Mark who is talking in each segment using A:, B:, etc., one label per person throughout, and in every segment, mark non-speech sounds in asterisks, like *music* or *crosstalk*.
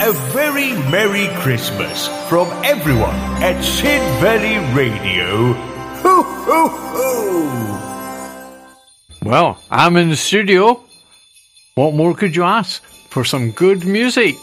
A: a very Merry Christmas from everyone at Sid Valley Radio. Ho, ho, ho!
B: Well, I'm in the studio. What more could you ask for some good music?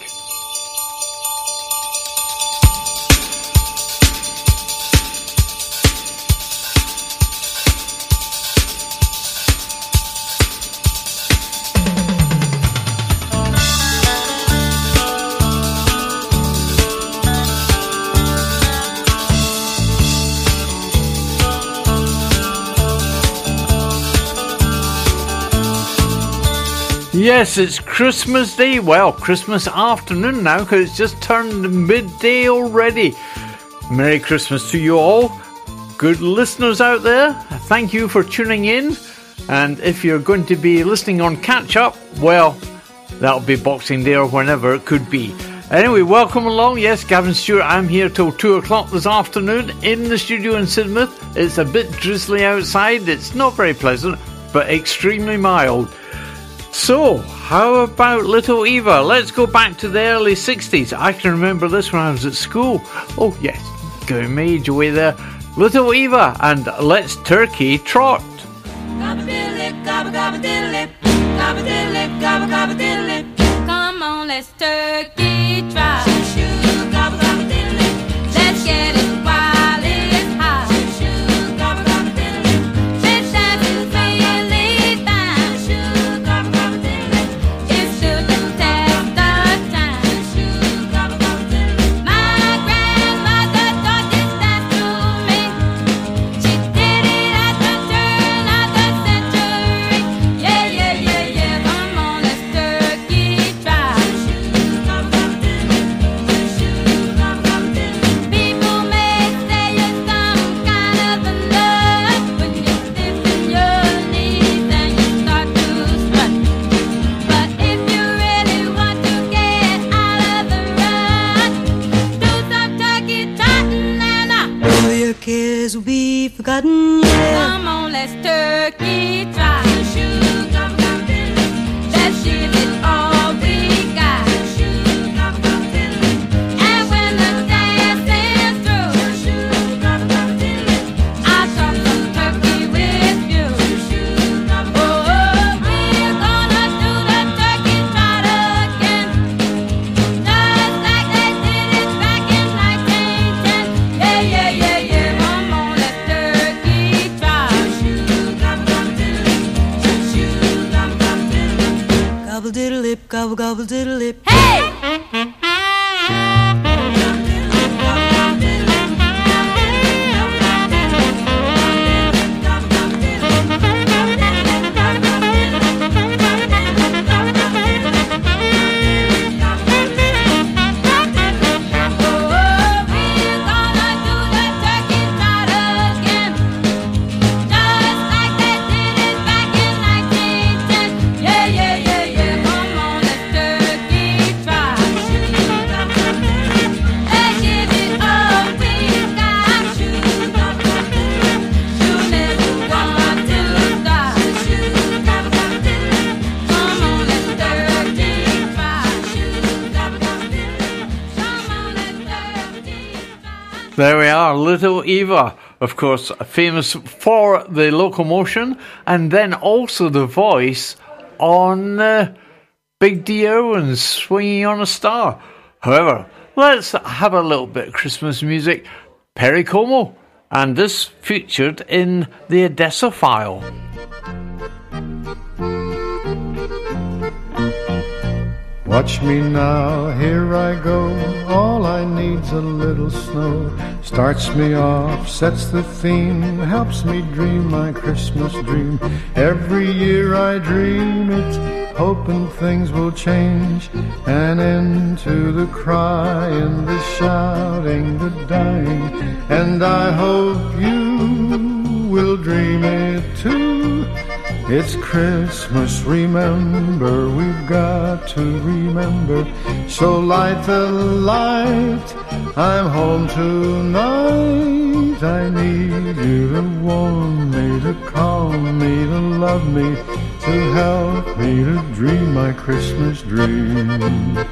B: Yes, it's Christmas Day. Well, Christmas afternoon now because it's just turned midday already. Merry Christmas to you all. Good listeners out there, thank you for tuning in. And if you're going to be listening on catch up, well, that'll be Boxing Day or whenever it could be. Anyway, welcome along. Yes, Gavin Stewart, I'm here till 2 o'clock this afternoon in the studio in Sidmouth. It's a bit drizzly outside, it's not very pleasant, but extremely mild. So, how about Little Eva? Let's go back to the early 60s. I can remember this when I was at school. Oh, yes, going major way there. Little Eva and Let's Turkey Trot.
C: Come on, let's turkey
D: be
B: There we are, Little Eva, of course, famous for the locomotion and then also the voice on uh, Big Dee Irwin's Swinging on a Star. However, let's have a little bit of Christmas music. Perry Como, and this featured in the Odessa file.
E: Watch me now, here I go. All I need's a little snow. Starts me off, sets the theme, helps me dream my Christmas dream. Every year I dream it, hoping things will change. And end to the crying, the shouting, the dying. And I hope you will dream it too. It's Christmas, remember, we've got to remember. So light the light, I'm home tonight. I need you to warm me, to calm me, to love me, to help me to dream my Christmas dream.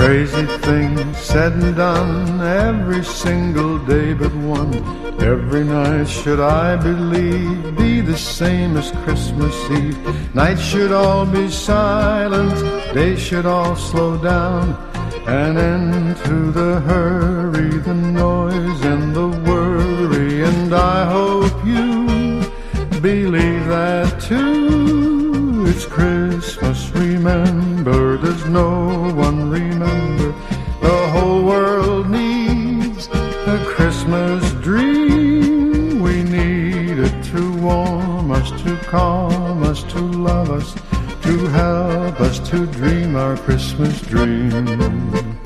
E: Crazy things said and done every single day but one. Every night should I believe be the same as Christmas Eve. Night should all be silent, days should all slow down. And into the hurry, the noise and the worry. And I hope you believe that too. It's Christmas, remember, there's no one remember. The whole world needs a Christmas dream. We need it to warm us, to calm us, to love us, to help us to dream our Christmas dream.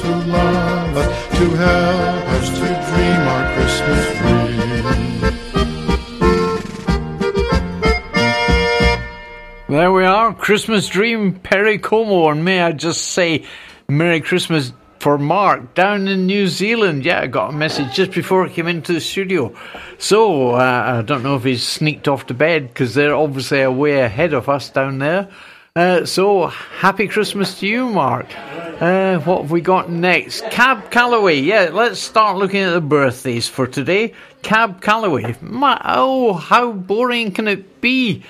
E: To love us, to help us to dream our Christmas dream.
B: There we are, Christmas Dream, Perry Como, and may I just say, Merry Christmas for Mark down in New Zealand. Yeah, I got a message just before I came into the studio. So, uh, I don't know if he's sneaked off to bed because they're obviously way ahead of us down there. Uh, so, happy Christmas to you, Mark. Uh, what have we got next? Cab Calloway. Yeah, let's start looking at the birthdays for today. Cab Calloway. My, oh, how boring can it be?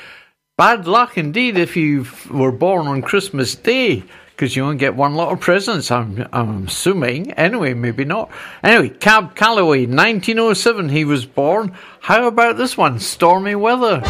B: Bad luck indeed if you were born on Christmas Day, because you only get one lot of presents, I'm, I'm assuming. Anyway, maybe not. Anyway, Cab Calloway, 1907, he was born. How about this one? Stormy weather.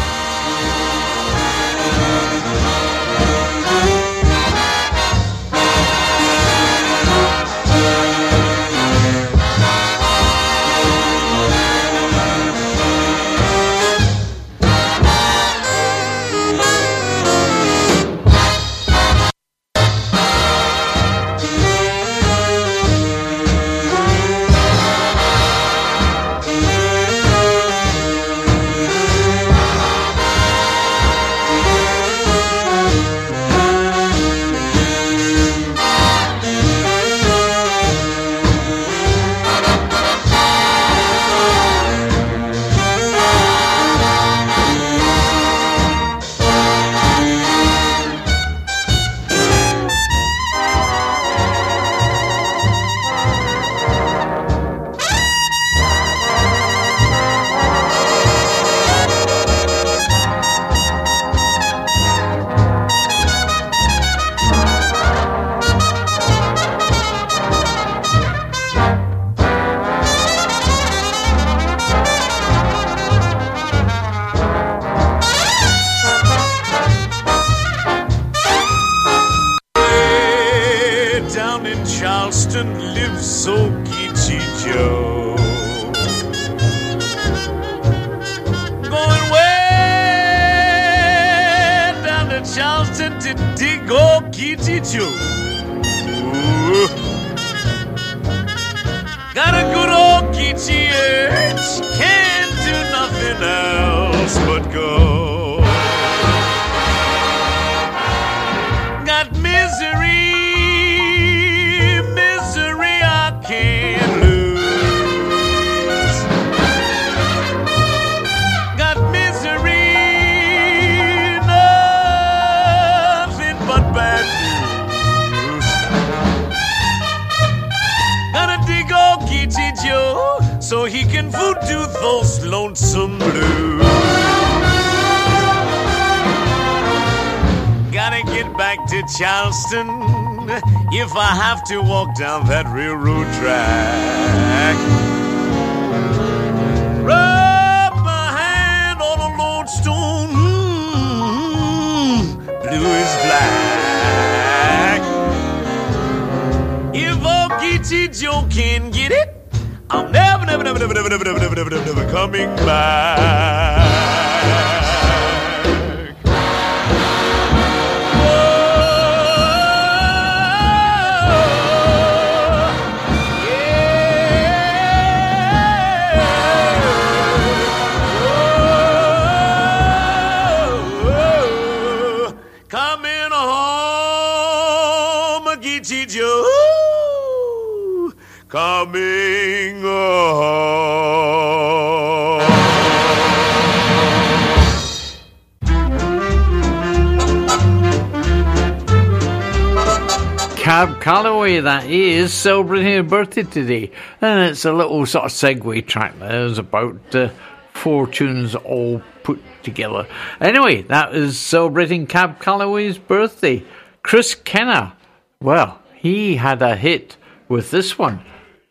B: Celebrating her birthday today. And it's a little sort of segue track there's about uh, four tunes all put together. Anyway, that is celebrating Cab Calloway's birthday. Chris Kenner, well, he had a hit with this one.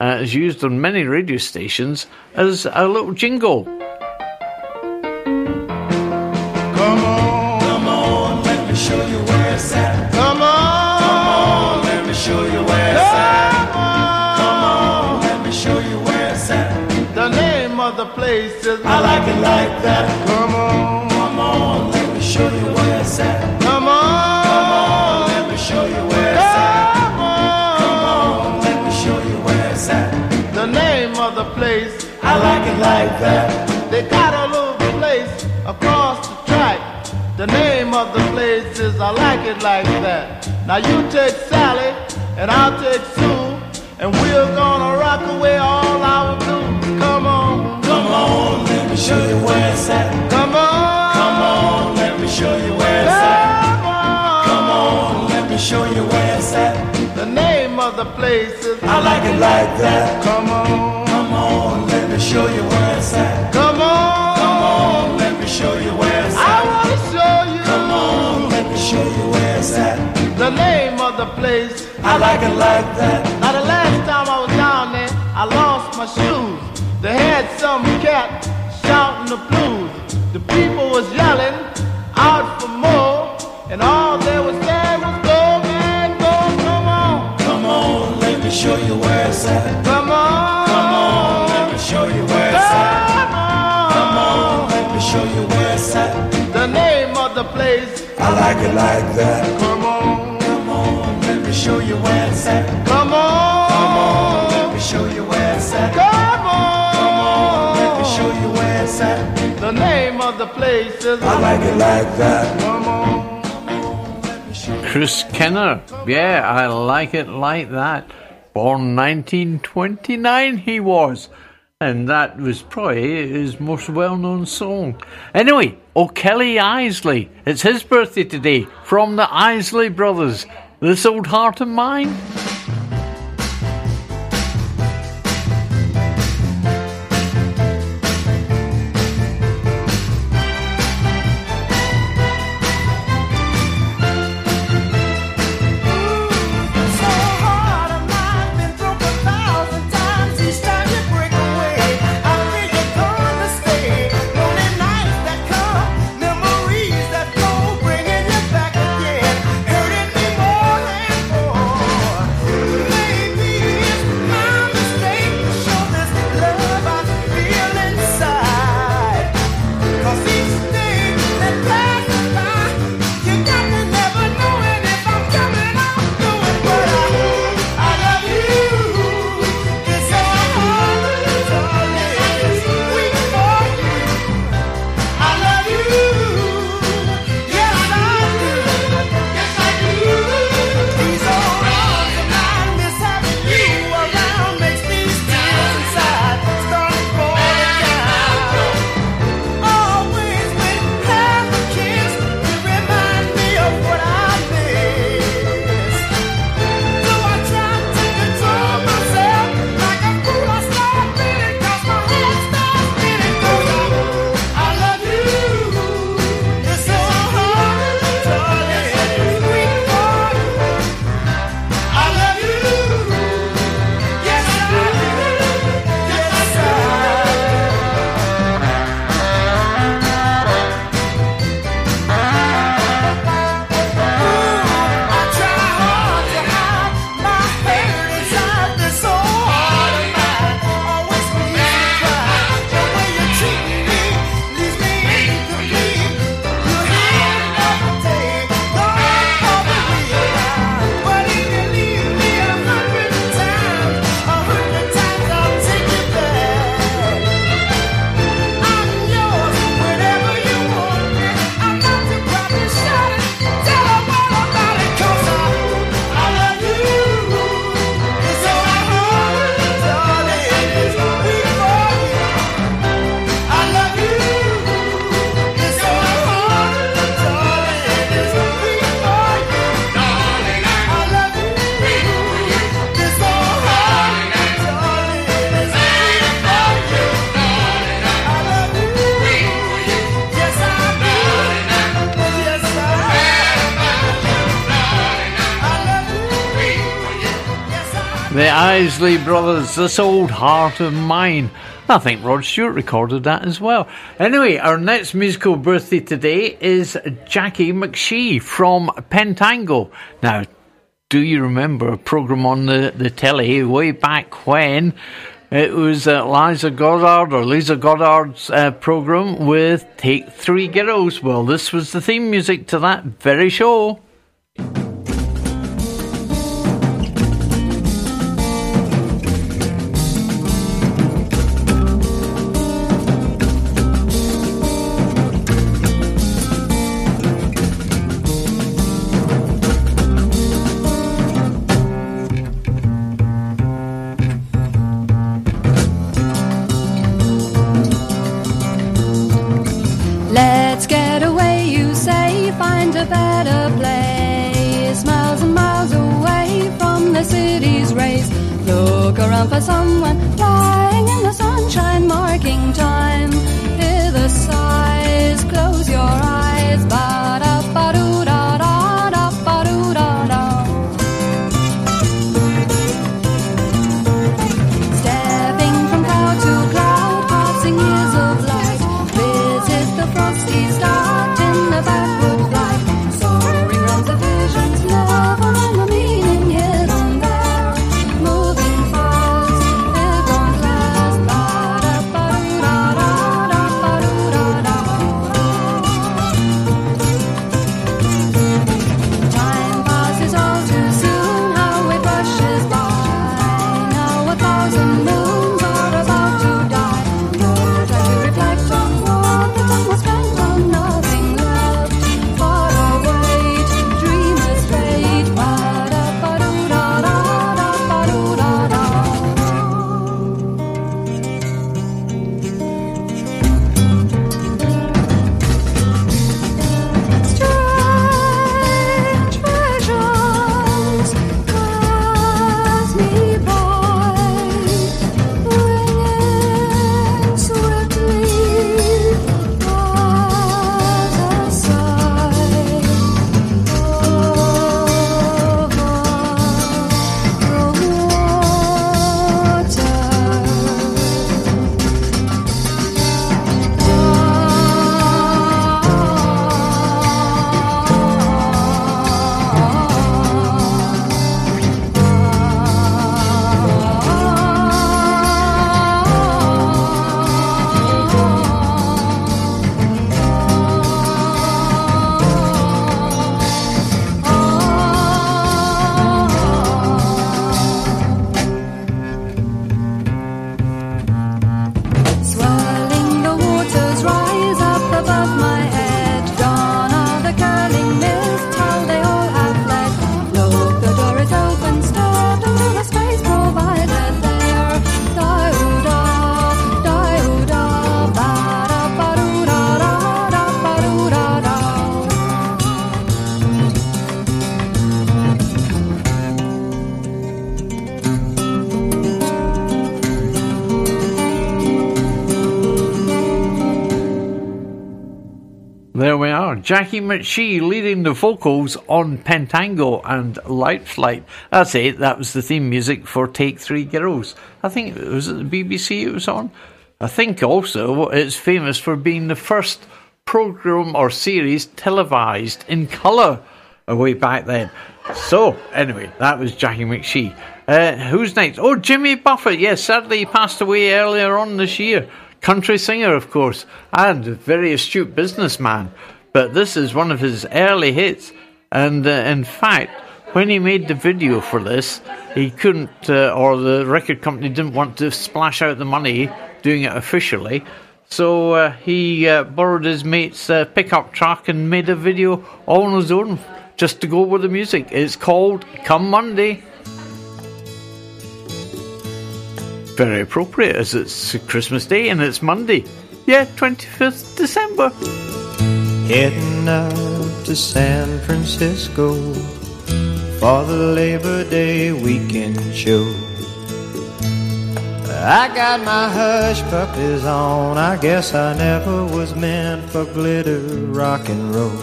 B: Uh, it's used on many radio stations as a little jingle.
F: I like it like that.
G: Come on,
F: Come on, let me show you where it's at.
G: come on,
F: Come on, let me show you where it's at.
G: come on,
F: Come
G: on,
F: let me show you where it's at.
G: The name of the place.
F: I like it like that.
G: They got a little place across the track. The name of the place is I like it like that. Now you take Sally and I'll take Sue, and we're gonna rock away all
F: show you where it's at.
G: come on,
F: Come on, let me show you where it's at.
G: come on.
F: Come on, let me show you where it's at.
G: The name of the place is
F: I like it like that.
G: Come on,
F: Come on, let me show you where it's at.
G: come on,
F: Come on, let me show you where it's at.
G: I wanna show you.
F: Come on, let me show you where it's at.
G: The name of the place.
F: I like it like that.
G: Now the last time I was down there, I lost my shoes. They had some cat shouting the blues. The people was yelling out for more, and all they was saying was go man, go, come on,
F: Come on, let me show you where it's at.
G: come on,
F: Come on, let me show you where it's at.
G: come on.
F: Come on, let me show you where it's at.
G: The name of the place.
F: I like it like that.
G: Come on,
F: Come on, let me show you where it's at.
G: come on,
F: you where it's at.
G: The name of the place is.
F: I like it like that.
G: Come on.
B: Chris Kenner. Yeah, I like it like that. Born 1929, he was. And that was probably his most well known song. Anyway, O'Kelly Isley. It's his birthday today from the Isley Brothers. This old heart of mine.
H: Isley Brothers, This Old Heart of Mine. I think Rod Stewart recorded that as well. Anyway, our next musical birthday today is Jacqui McShee from Pentangle. Now, do you remember a program on the, the telly way back when? It was uh, Liza Goddard or Lisa Goddard's uh, program with Take Three Girls. Well, this was the theme music to that very show. Jacqui McShee leading the vocals on Pentangle and Light Flight. That's it. That was the theme music for Take Three Girls. I think it was it the BBC it was on. I think also it's famous for being the first program or series televised in colour way back then. So, anyway, that was Jacqui McShee. Uh, who's next? Oh, Jimmy Buffett. Yes, sadly he passed away earlier on this year. Country singer, of course, and a very astute businessman. But this is one of his early hits. And uh, in fact, when he made the video for this, he couldn't, uh, or the record company didn't want to splash out the money doing it officially. So uh, he uh, borrowed his mate's uh, pickup truck and made a video all on his own just to go with the music. It's called Come Monday. Very appropriate as it's Christmas Day and it's Monday. Yeah, 25th December.
I: Heading out to San Francisco for the Labor Day weekend show. I got my hush puppies on. I guess I never was meant for glitter rock and roll.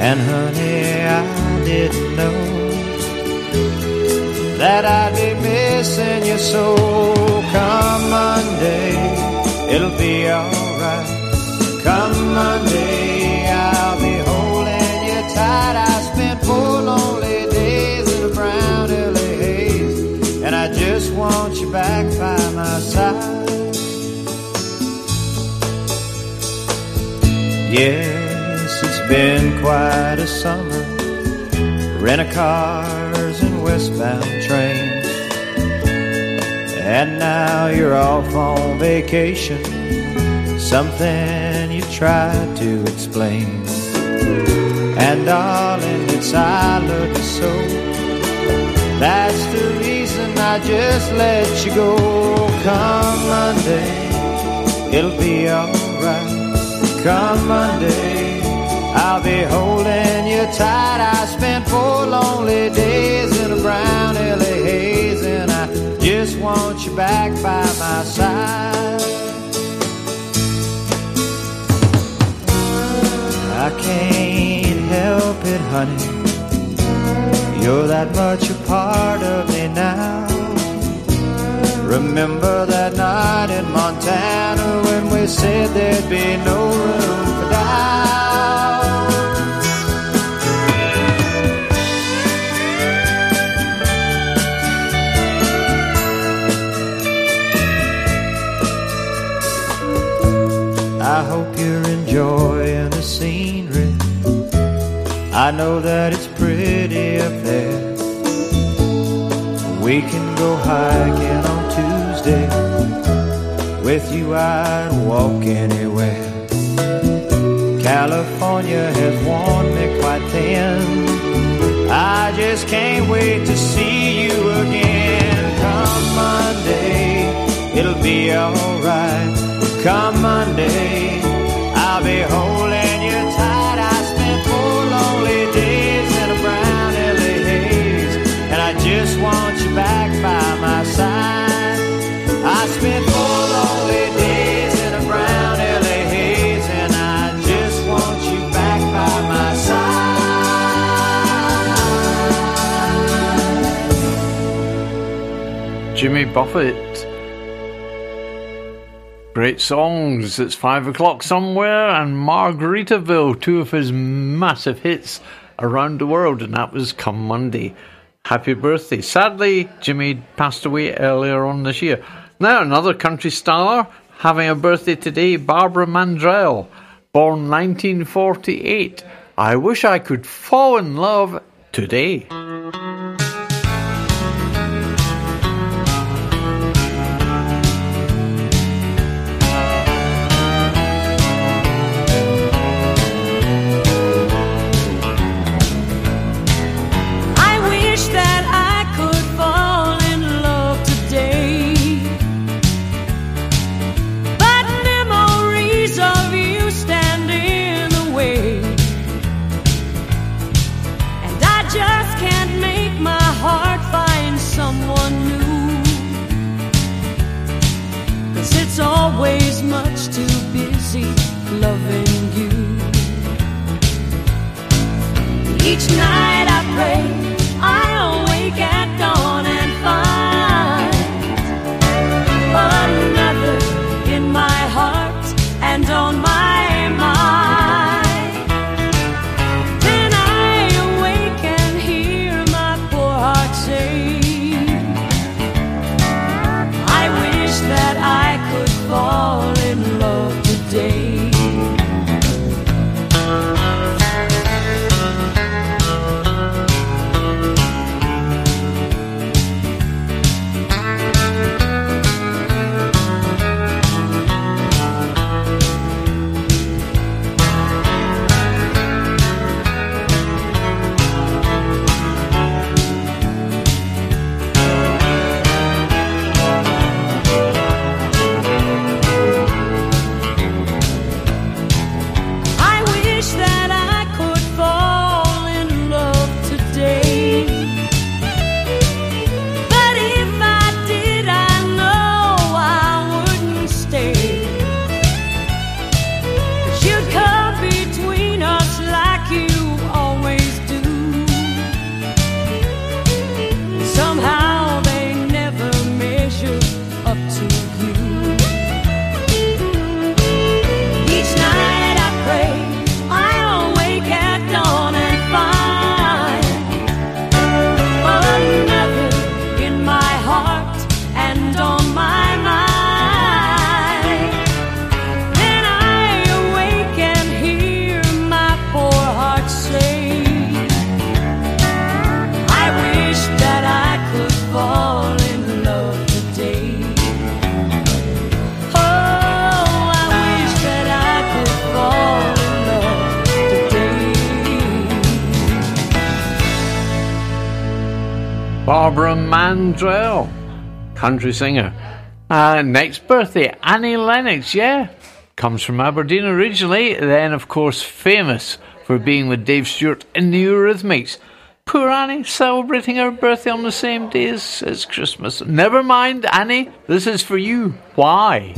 I: And honey, I didn't know that I'd be missing you so. Come Monday, it'll be alright. Come Monday, I'll be holding you tight. I spent four lonely days in a brown LA and I just want you back by my side. Yes, it's been quite a summer. Rent a cars and westbound trains. And now you're off on vacation. Something you tried to explain. And darling, it's I you so. That's the reason I just let you go. Come Monday, it'll be alright. Come Monday, I'll be holding you tight. I spent four lonely days in a brown LA haze, and I just want you back by my side. Can't help it, honey. You're that much a part of me now. Remember that night in Montana when we said there'd be no room for doubt. I hope you're enjoying the scenery. I know that it's pretty up there. We can go hiking on Tuesday. With you, I'd walk anywhere. California has worn me quite thin. I just can't wait to see you again. Come Monday, it'll be alright. Come Monday, I'll be holding
B: Jimmy Buffett. Great songs. It's five o'clock somewhere, and Margaritaville, two of his massive hits around the world, and that was Come Monday. Happy birthday. Sadly, Jimmy passed away earlier on this year. Now, another country star having a birthday today, Barbara Mandrell, born 1948. I wish I could fall in love today. Country singer. Uh, next birthday, Annie Lennox, yeah. Comes from Aberdeen originally, then, of course, famous for being with Dave Stewart in the Eurythmics. Poor Annie, celebrating her birthday on the same day as, as Christmas. Never mind, Annie, this is for you. Why?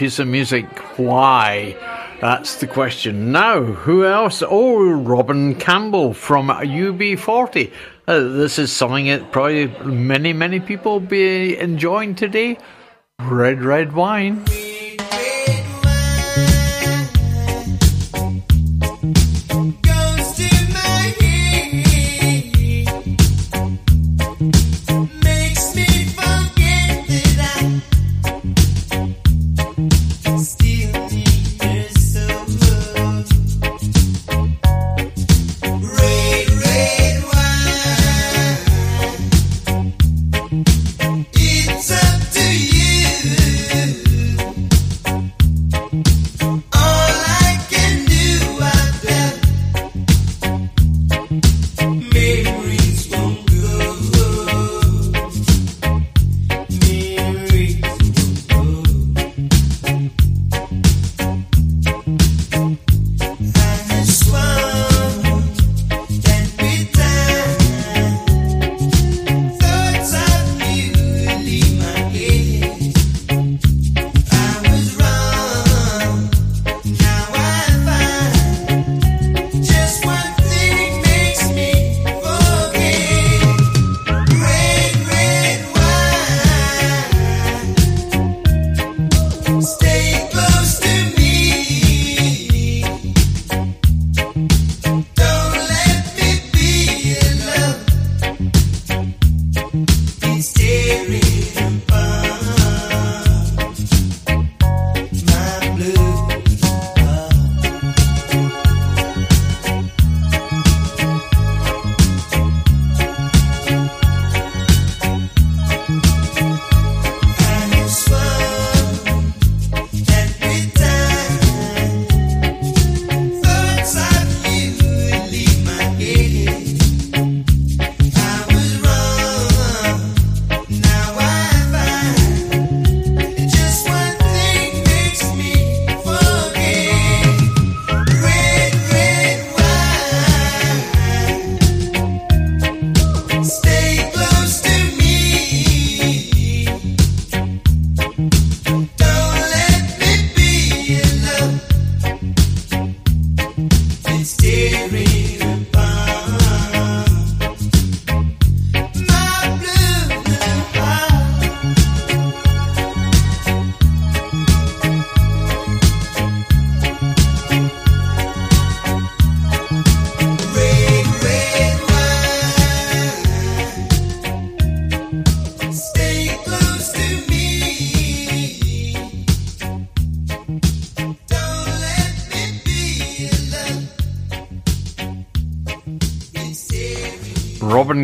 F: Piece of music. Why? That's the question. Now, who else? Oh, Robin Campbell from UB40. Uh, this is something that probably many, many people be enjoying today. Red, red wine.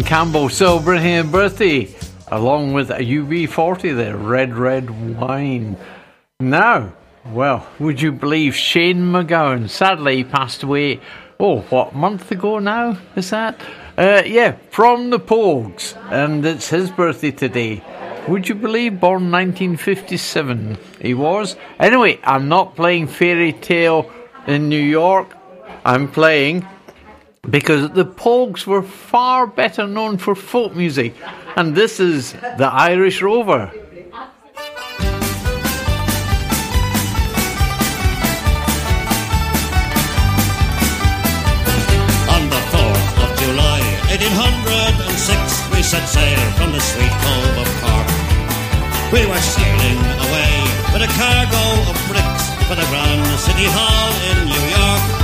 F: Campbell celebrating her birthday along with a UB40 there, Red Red Wine. Now, well, would you believe Shane MacGowan sadly passed away, oh, what, month ago now is that? Uh, yeah, from the Pogues, and it's his birthday today. Would you believe, born 1957 he was? Anyway, I'm not playing Fairy Tale in New York, I'm playing because the Pogues were far better known for folk music, and this is the Irish Rover.
J: On the 4th of July, 1806, we set sail from the sweet cove of Cork. We were sailing away with a cargo of bricks for the Grand City Hall in New York.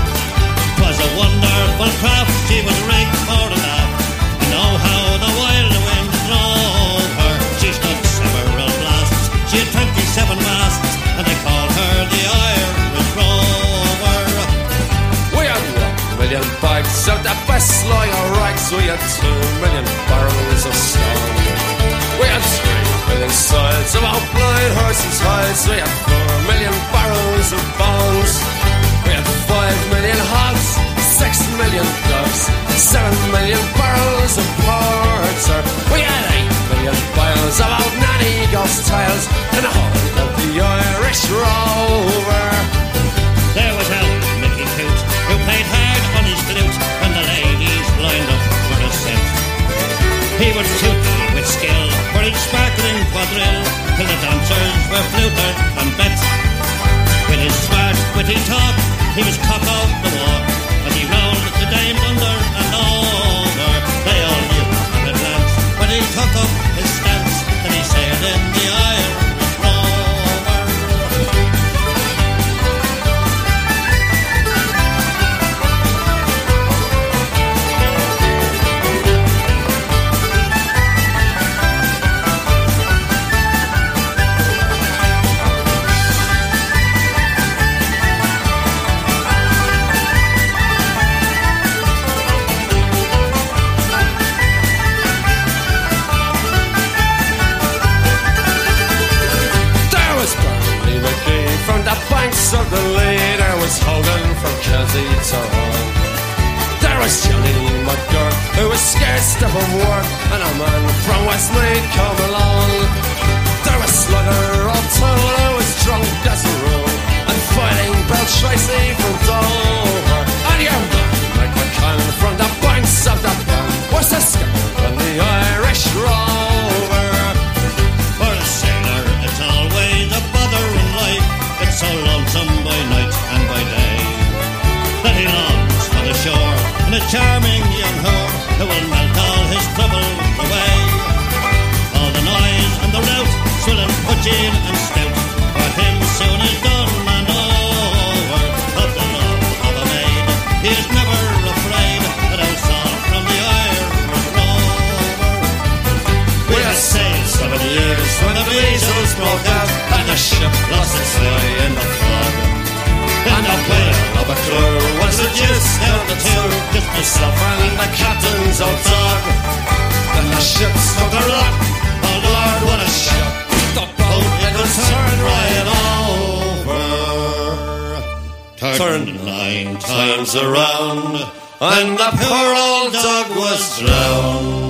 J: 'Twas a wonderful craft, she was rigged for the aft. You know how the wild wind drove her. She stood several blasts, she had 27 masts, and they called her the Irish Rover.
K: We had one million bags out the best lager rags. We had two million barrels of stone. We had three million sides of our blind horses' hides. We had four million barrels tiles and whole of the Irish rover.
J: There was Hal Mickey Coot, who played hard on his flute when the ladies lined up for a set. He was toothy with skill for each sparkling quadrille, till the dancers were fluted and bet. With his smart, witty talk, he was cock of the walk, and he rolled the dames under and over. They all knew at a glance when he took up
K: to Hull. There was Johnny McGurk, who was scared stiff of work, and a man from Westmeath come along. There was Slugger O'Toole, who was drunk as a rule, and fighting Bill Tracy from Dover. And your man, Mike McCann, from the banks of the Burn, was the skipper on the Irish Rover.
J: Lost its way in the fog. And the whale of a crew was the gist down the two, just myself and the captain's old dog. Then the ship struck a rock, oh Lord, what a shock! The boat it was turned right over, turned nine times around, and the poor old dog was drowned.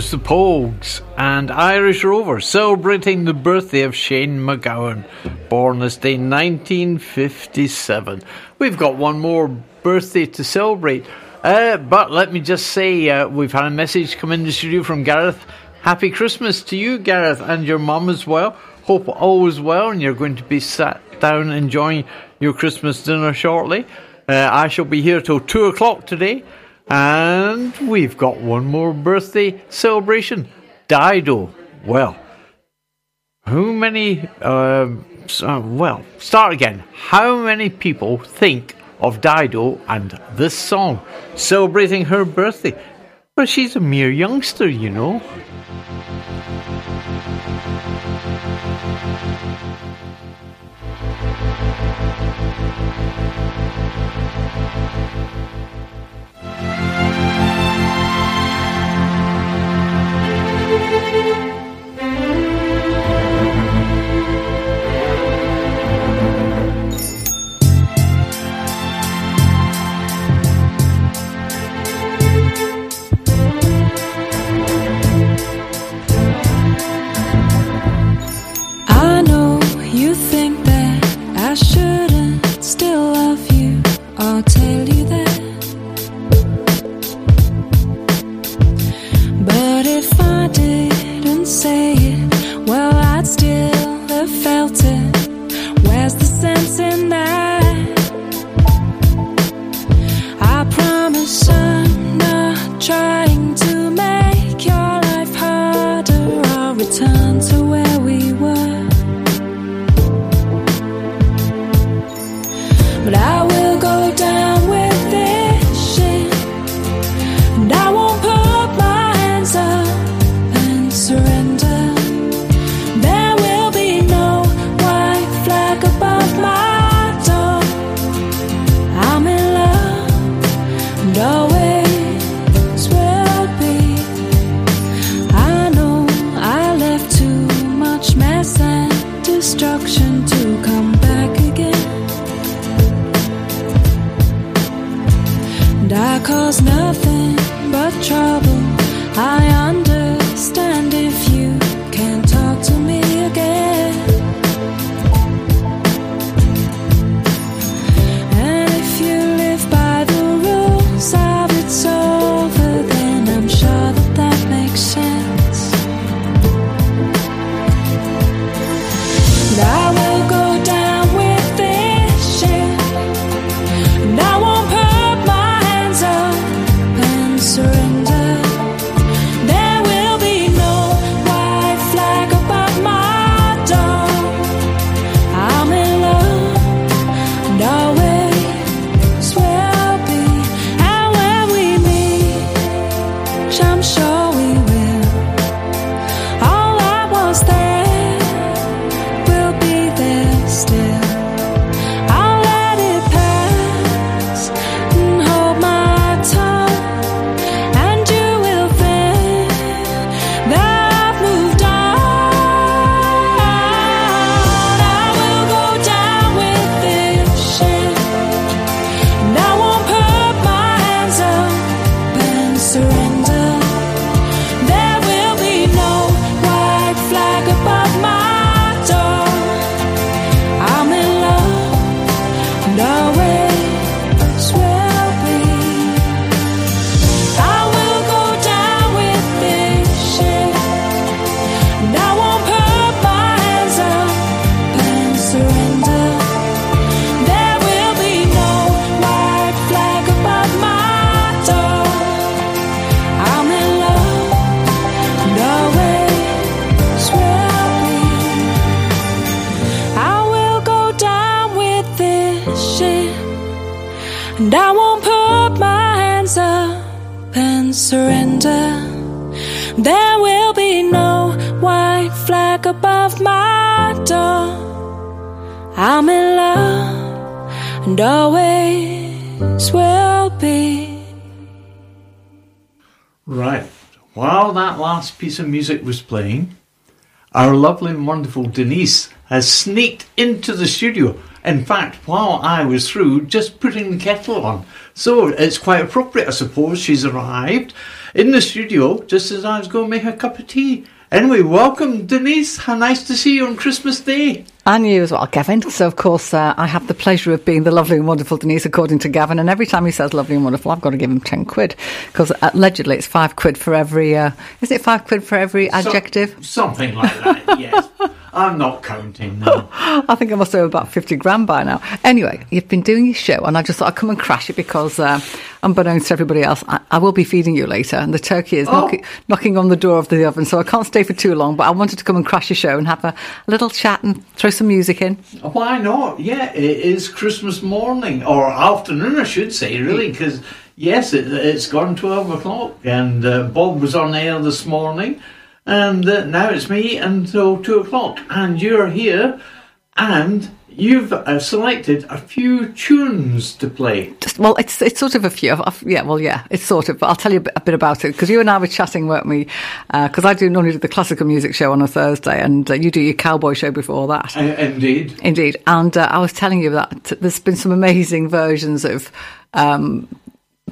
B: Was the Pogues and Irish Rover celebrating the birthday of Shane MacGowan, born this day 1957. We've got one more birthday to celebrate, uh, but let me just say uh, we've had a message come in the studio from Gareth. Happy Christmas to you, Gareth, and your mum as well. Hope all is well and you're going to be sat down enjoying your Christmas dinner shortly. Uh, I shall be here till two o'clock today. And we've got one more birthday celebration. Dido. Well, how many, um, uh, well, start again. How many people think of Dido and this song celebrating her birthday? But she's a mere youngster, you know. Last piece of music was playing, our lovely and wonderful Denese has sneaked into the studio. In fact, while I was through just putting the kettle on. So it's quite appropriate, I suppose. She's arrived in the studio just as I was going to make a cup of tea. Anyway, welcome, Denese. How nice to see you on Christmas Day.
L: And you as well, Gavin. So, of course, uh, I have the pleasure of being the lovely and wonderful Denese, according to Gavin. And every time he says lovely and wonderful, I've got to give him 10 quid. Because allegedly it's five quid for every, uh, is it five quid for every adjective?
B: Something like that, yes. *laughs* I'm not counting now. *laughs*
L: I think I must have about 50 grand by now. Anyway, you've been doing your show, and I just thought I'd come and crash it because, uh, unbeknownst to everybody else, I, I will be feeding you later, and the turkey is
B: Oh.
L: knocking, knocking on the door of the oven, so I can't stay for too long. But I wanted to come and crash your show and have a, little chat and throw some music in.
B: Why not? Yeah, it is Christmas morning or afternoon, I should say, really, because yes, it, it's gone twelve o'clock, and uh, Bob was on air this morning, and uh, now it's me until two o'clock, and you're here, and you've uh, selected a few tunes to play.
L: Just, well, it's it's sort of a few. I've, I've- yeah, well, yeah, it's sort of. But I'll tell you a bit, a bit about it because you and I were chatting, weren't we? Because I do normally do the classical music show on a Thursday, and uh, you do your cowboy show before that.
B: Uh, indeed.
L: Indeed. And uh, I was telling you that there's been some amazing versions of um,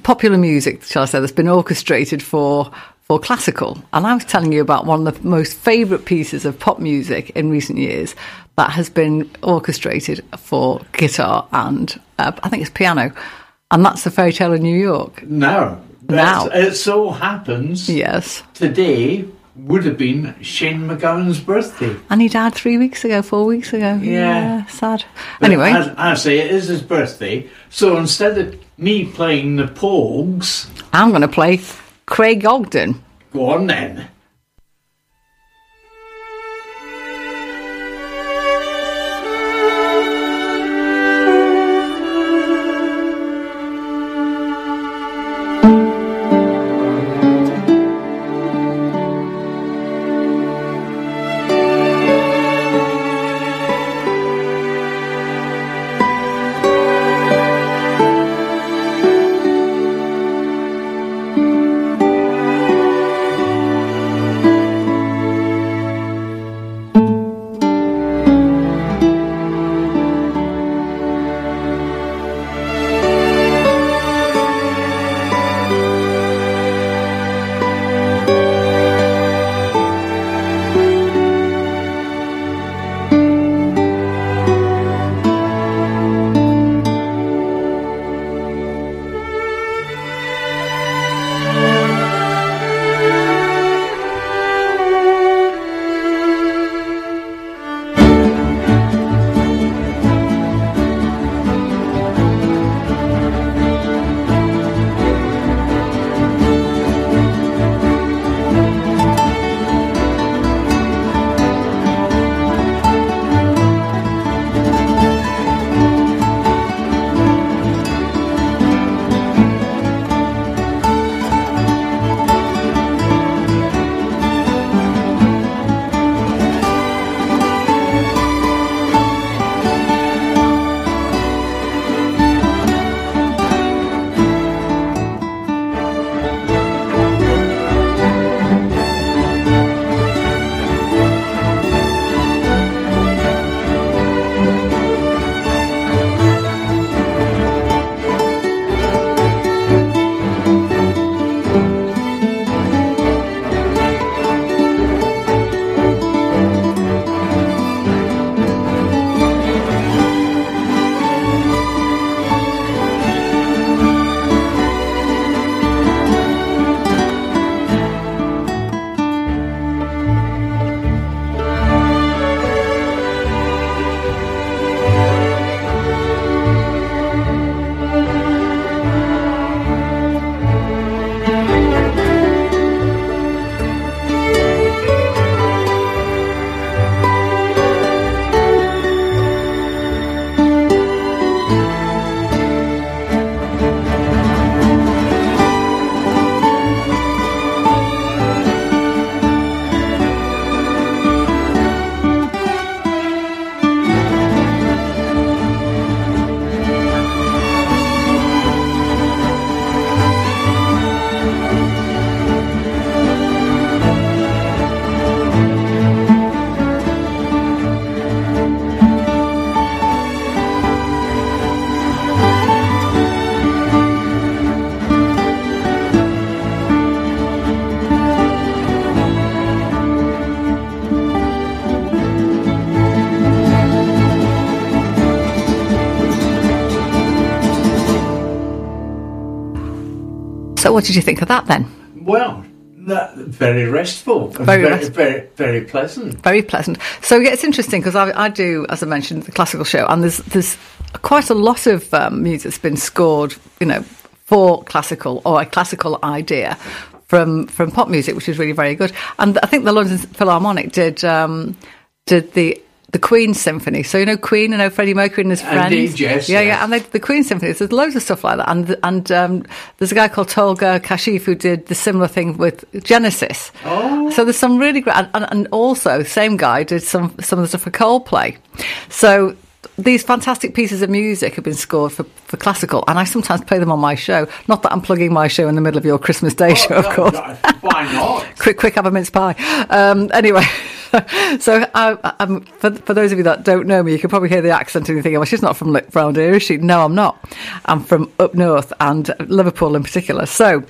L: popular music, shall I say, that's been orchestrated for for classical. And I was telling you about one of the most favourite pieces of pop music in recent years that has been orchestrated for guitar and uh, I think it's piano. And that's the Fairy Tale of New York.
B: Now,
L: Now.
B: it so happens.
L: Yes.
B: Today would have been Shane MacGowan's birthday.
L: And he died three weeks ago, four weeks ago.
B: Yeah.
L: sad.
B: But
L: Anyway.
B: as I say, it is his birthday. So instead of me playing the Pogues,
L: I'm going to play Craig Ogden.
B: go on then.
L: So, what did you think of that then?
B: Well, that, very restful.
L: Very
B: very,
L: restful.
B: very, very pleasant.
L: Very pleasant. So yeah, it's interesting because I, I do, as I mentioned, the classical show, and there's there's quite a lot of um, music that's been scored, you know, for classical or a classical idea from from pop music, which is really very good. And I think the London Philharmonic did um, did the. The Queen Symphony. So, you know, Queen, you know, Freddie Mercury and his friends.
B: Indeed, yes,
L: Yeah,
B: yes.
L: yeah. And they, the Queen Symphony, there's loads of stuff like that. And and um, there's a guy called Tolga Kashif who did the similar thing with Genesis.
B: Oh.
L: So there's some really great, and, and, and also same guy did some some of the stuff for Coldplay. So these fantastic pieces of music have been scored for, for classical, and I sometimes play them on my show. Not that I'm plugging my show in the middle of your Christmas Day show, of
B: Oh, No,
L: course.
B: no, Why not? *laughs*
L: quick, quick, have a mince pie. Um, anyway, *laughs* *laughs* so I, for, for those of you that don't know me, you can probably hear the accent and you think, well, she's not from li- round here, is she? No, I'm not. I'm from up north and Liverpool in particular. So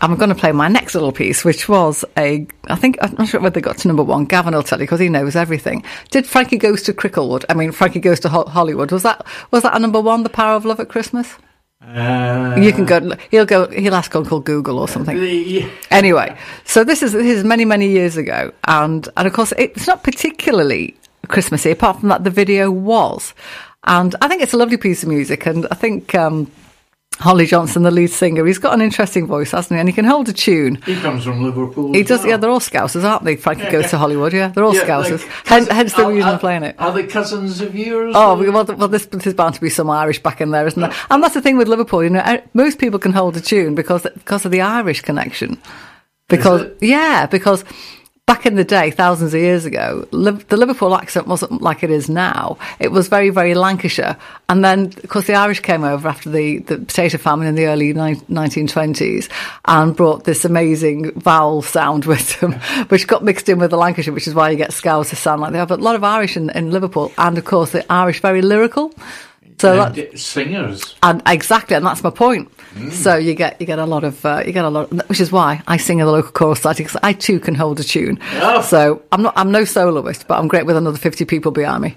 L: I'm going to play my next little piece, which was a, I think, I'm not sure whether they got to number one. Gavin will tell you because he knows everything. Did Frankie Goes to Cricklewood? I mean, Frankie Goes to Ho- Hollywood. Was that, was that a number one, The Power of Love at Christmas?
B: Uh,
L: you can go. He'll go. He'll ask Uncle Google or something.
B: the-
L: Anyway, so this is this is many many years ago, and and of course it's not particularly Christmassy. Apart from that, the video was, and I think it's a lovely piece of music, and I think. Um, Holly Johnson, the lead singer, he's got an interesting voice, hasn't he? And he can hold a tune.
B: He comes from Liverpool.
L: He does,
B: well.
L: yeah. They're all Scousers, aren't they? Frankie
B: Yeah,
L: goes
B: yeah.
L: to Hollywood, yeah. They're all
B: Yeah,
L: Scousers.
B: like
L: hence, hence the
B: are-
L: reason
B: are-
L: I'm playing it.
B: Are they cousins of yours?
L: Oh, well, well this, there's bound to be some Irish back in there, isn't there? And that's the thing with Liverpool. You know, most people can hold a tune because because of the Irish connection. Because yeah, because back in the day, thousands of years ago, Liv- the Liverpool accent wasn't like it is now. It was very, very Lancashire. And then, of course, the Irish came over after the, the potato famine in the early ni- 1920s and brought this amazing vowel sound *laughs* with them, which got mixed in with the Lancashire, which is why you get Scouse to sound like they have. But a lot of Irish in, in Liverpool, and of course, the Irish very lyrical. So
B: And singers.
L: and exactly, and that's my point. So you get you get a lot of uh, you get a lot, which is why I sing in the local chorus society because I too can hold a tune.
B: Oh.
L: So I'm not I'm no soloist, but I'm great with another fifty people behind me.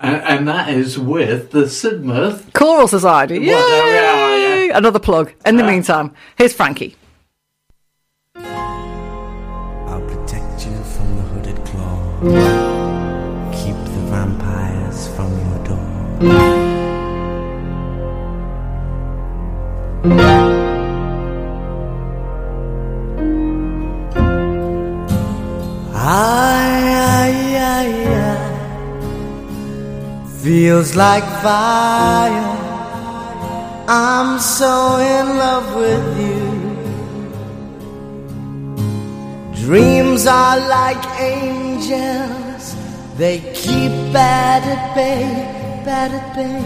B: And, and that is with the Sidmouth.
L: Choral Society, yay!
B: Well, there we are,
L: Another plug. In the
B: Ah.
L: meantime, here's Frankie.
M: I'll protect you from the hooded claw. Keep the vampires from your door.
F: Feels like fire. I'm so in love with you. Dreams are like angels, they keep bad at bay, bad at bay.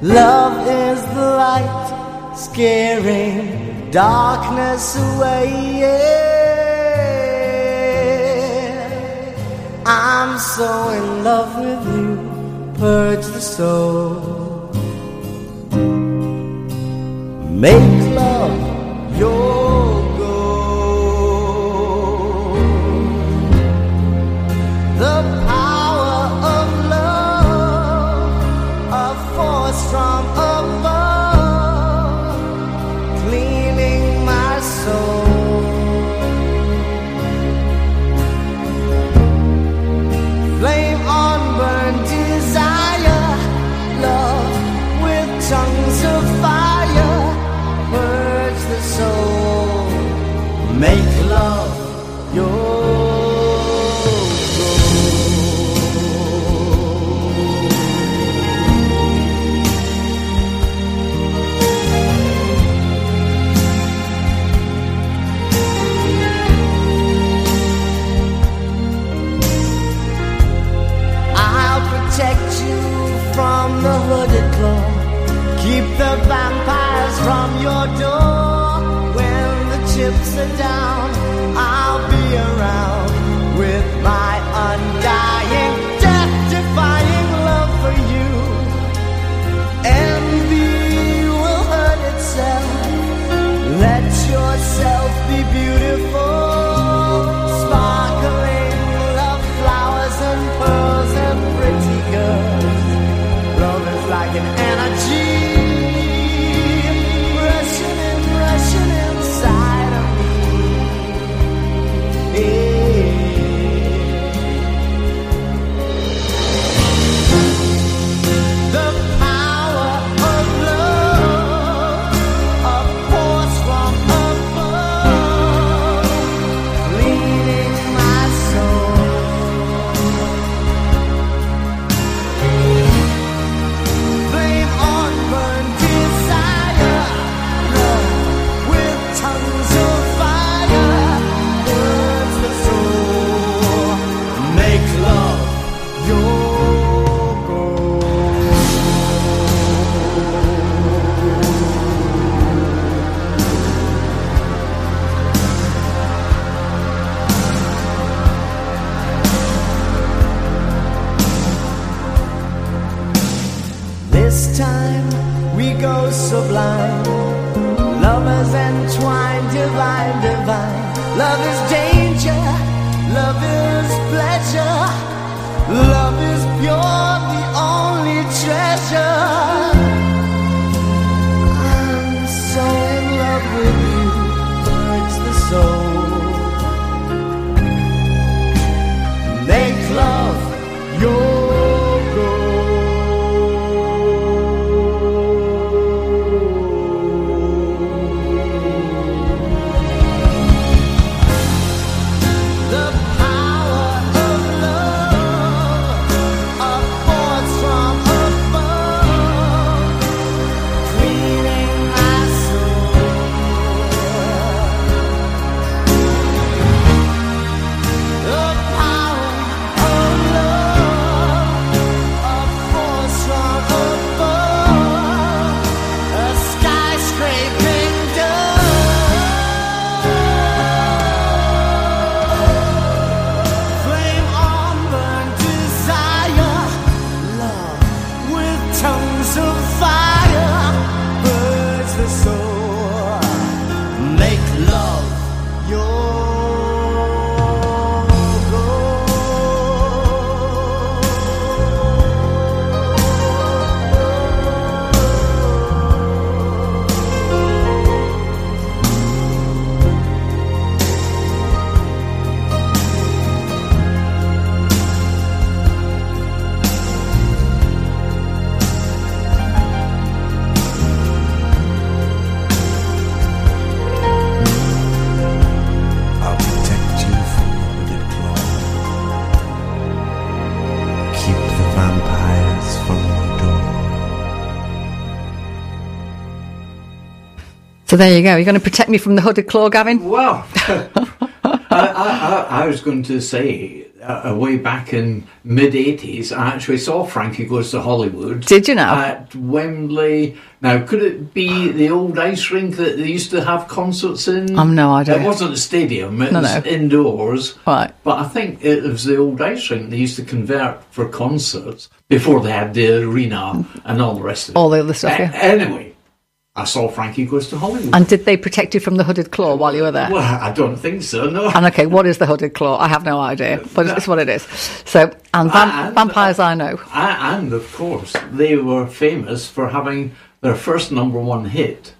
F: Love is the light, scaring darkness away. Yeah. I'm so in love with you, purge the soul. Make love your the vampires from your door. When the chips are down, I'll be around with my undying, death-defying love for you. Envy will hurt itself. Let yourself be beautiful. Sparkling love flowers and pearls and pretty girls. Love is like an So
L: there you go. You're going to protect me from the hooded claw, Gavin?
B: Well, *laughs* I, I, I, was going to say, uh, way back in mid 80s, I actually saw Frankie Goes to Hollywood.
L: Did you know?
B: At Wembley. Now, could it be the old ice rink that they used to have concerts in?
L: I've no idea.
B: It wasn't a stadium, it
L: No,
B: was
L: no.
B: indoors.
L: Right.
B: But I think it was the old ice rink they used to convert for concerts before they had the arena and all the rest of it.
L: All the other stuff, yeah.
B: Anyway, I saw Frankie Goes to Hollywood.
L: And did they protect you from the hooded claw while you were there?
B: Well, I don't think so, no.
L: And okay, what is the hooded claw? I have no idea, but it's what it is. So, and vam-
B: And-
L: vampires, I know.
B: Uh, and of course, they were famous for having their first number one hit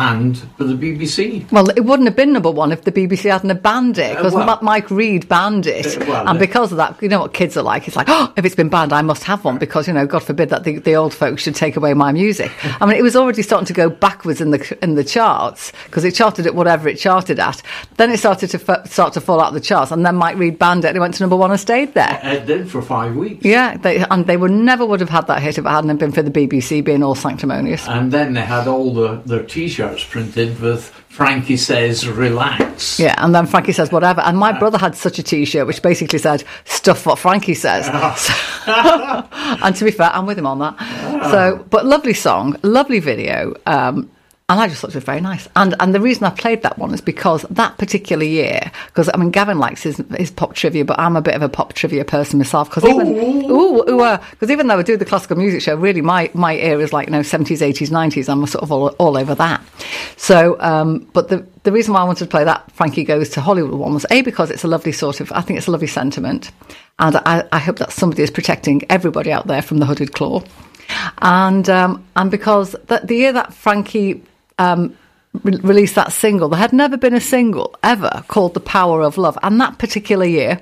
B: banned by the BBC.
L: Well, it wouldn't have been number one if the BBC hadn't have banned it, because
B: Uh, well-
L: Mike Read banned it.
B: Uh, well,
L: and
B: uh,
L: because of that, you know what kids are like? It's like, oh, if it's been banned, I must have one, because, you know, God forbid that the, the old folks should take away my music. I mean, it was already starting to go backwards in the in the charts, because it charted at whatever it charted at. Then it started to f- start to fall out of the charts, and then Mike Read banned it, and it went to number one and stayed there.
B: It did for five weeks.
L: Yeah, they, and they would never would have had that hit if it hadn't been for the BBC being all sanctimonious.
B: And then they had all the, their t shirts printed with Frankie Says Relax.
L: Yeah, and then Frankie says whatever. And my brother had such a T-shirt which basically said "stuff what Frankie says." *laughs* *laughs* and to be fair, I'm with him on that. So, but lovely song, lovely video. Um, and I just thought it was very nice. And and the reason I played that one is because that particular year, because I mean Gavin likes his his pop trivia, but I'm a bit of a pop trivia person myself. Because even ooh, ooh, because even though I do the classical music show, really my my ear is like you know 70s, 80s, 90s. I'm sort of all, all over that. So, um, but the the reason why I wanted to play that Frankie Goes to Hollywood one was a because it's a lovely sort of I think it's a lovely sentiment, and I, I hope that somebody is protecting everybody out there from the hooded claw, and um, and because the, the year that Frankie um, re- released that single, there had never been a single ever called "The Power of Love," and that particular year.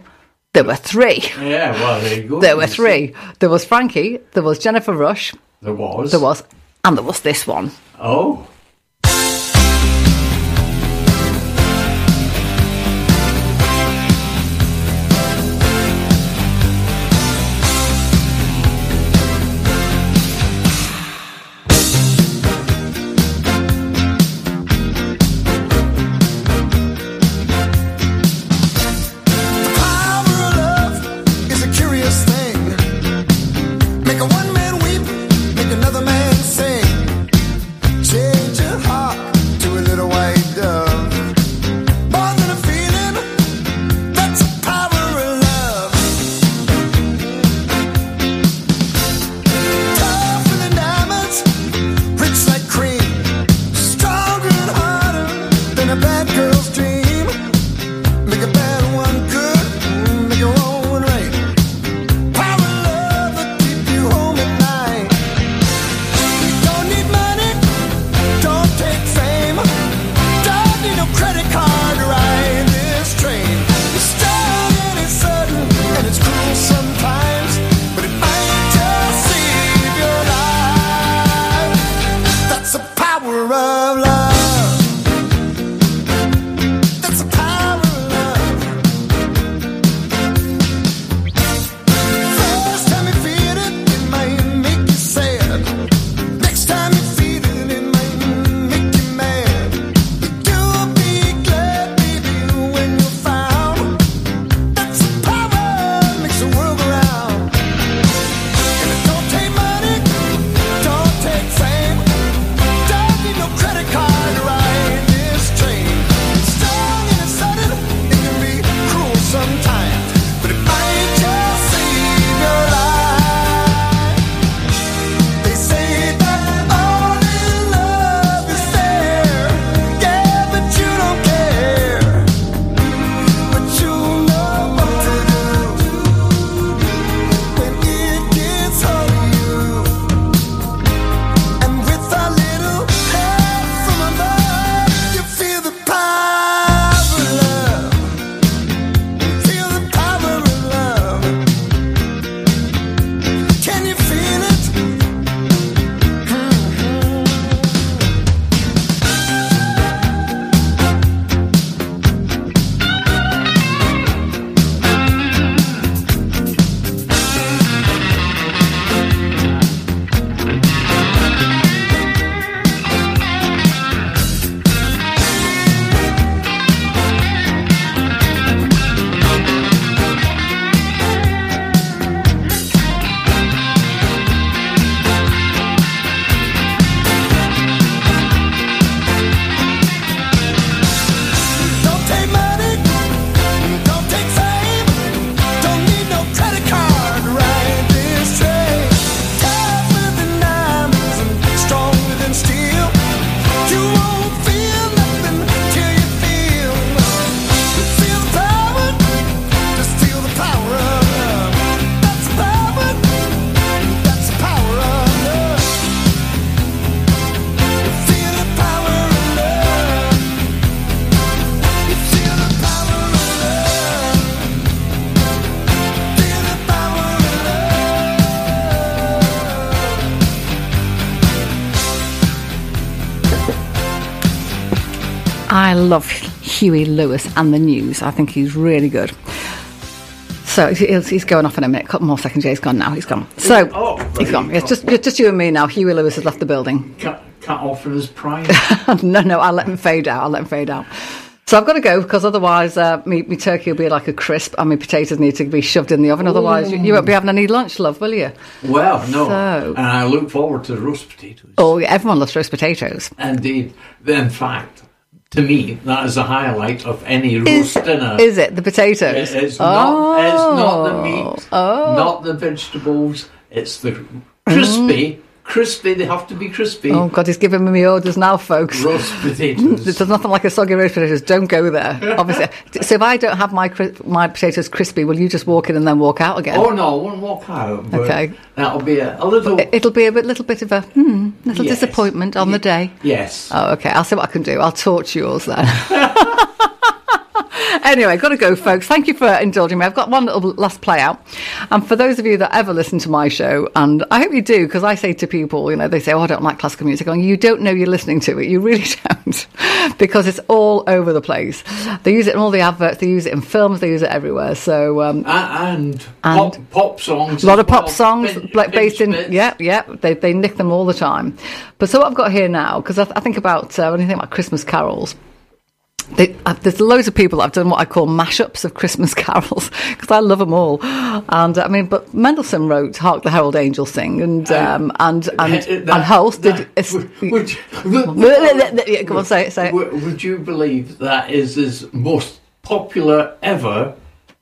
L: There were three.
B: Yeah, well, there you go.
L: There were three. There was Frankie, there was Jennifer Rush,
B: There was.
L: there was, and there was this one.
B: Oh.
L: Huey Lewis and the news. I think he's really good. So he's, he's going off in a minute. A couple more seconds. Yeah, he's gone now. He's gone. So
B: Oh,
L: he's gone. It's just just you and me now. Huey Lewis has left the building.
B: Can't, can't offer his pride. *laughs*
L: no, no, I'll let him fade out. I'll let him fade out. So I've got to go because otherwise, uh, me, me turkey will be like a crisp, and my potatoes need to be shoved in the oven. Otherwise, you, you won't be having any lunch, love, will you?
B: well, no.
L: So-
B: And I look forward to roast potatoes.
L: Oh, yeah, everyone loves roast potatoes.
B: Indeed. In fact, to me, that is the highlight of any
L: Is,
B: roast dinner.
L: is it the potatoes?
B: It- It's not. It's not the
L: Oh.
B: meat.
L: Oh.
B: Not the vegetables. It's the crispy. Mm-hmm. Crispy. They have to be crispy.
L: Oh God, he's giving me orders now, folks.
B: Roast *laughs* potatoes.
L: There's nothing like a soggy roast potatoes. Don't go there. *laughs* Obviously. so if I don't have my my potatoes crispy, will you just walk in and then walk out again?
B: Oh no, I won't walk out.
L: Okay.
B: That'll be a, a little.
L: It- It'll be a bit, little bit of a hmm, little
B: Yes.
L: disappointment on the day.
B: Yes.
L: Oh, okay. I'll see what I can do. I'll torture yours then. *laughs* *laughs* anyway, got to go, folks. Thank you for indulging me. I've got one little last play out. And for those of you that ever listen to my show, and I hope you do, because I say to people, you know, they say, oh, I don't like classical music. And you don't know you're listening to it. You really *laughs* don't. because it's all over the place. They use it in all the adverts, they use it in films, they use it everywhere. So, um,
B: and,
L: And-
B: pop, pop songs.
L: a lot of pop
B: well.
L: songs
B: Pinch-
L: like based in
B: bits.
L: yeah yeah they, they nick them all the time but so what i've got here now because I, I think about uh, when you think about christmas carols they, uh, there's loads of people that have done what I call mashups of Christmas *laughs* carols because I love them all, and I mean, but Mendelssohn wrote "Hark the Herald Angels Sing" and um, and *laughs* and and Holst did.
B: Would, *laughs*
L: Yeah, Come on, say it, say it.
B: Would, would you believe that is his most popular ever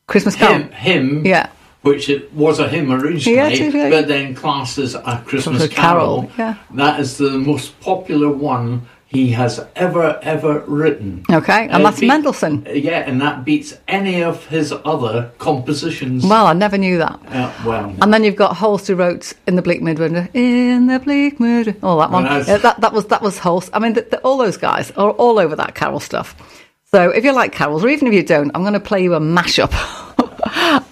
L: Christmas carol.
B: hymn? hymn
L: Yeah.
B: Which it was a hymn originally,
L: Yeah, yeah.
B: but then classed as a Christmas
L: Christmas carol,
B: carol.
L: yeah.
B: That is the most popular one he has ever ever written.
L: Okay, and
B: Uh,
L: that's Mendelssohn.
B: Yeah, and that beats any of his other compositions.
L: Well, I never knew that.
B: Uh, well,
L: And then you've got Holst who wrote "In the Bleak Midwinter." In the Bleak Midwinter. all that one. Yeah, that that was that was Holst. I mean, th th all those guys are all over that carol stuff. So if you like carols, or even if you don't, I'm going to play you a mashup. *laughs*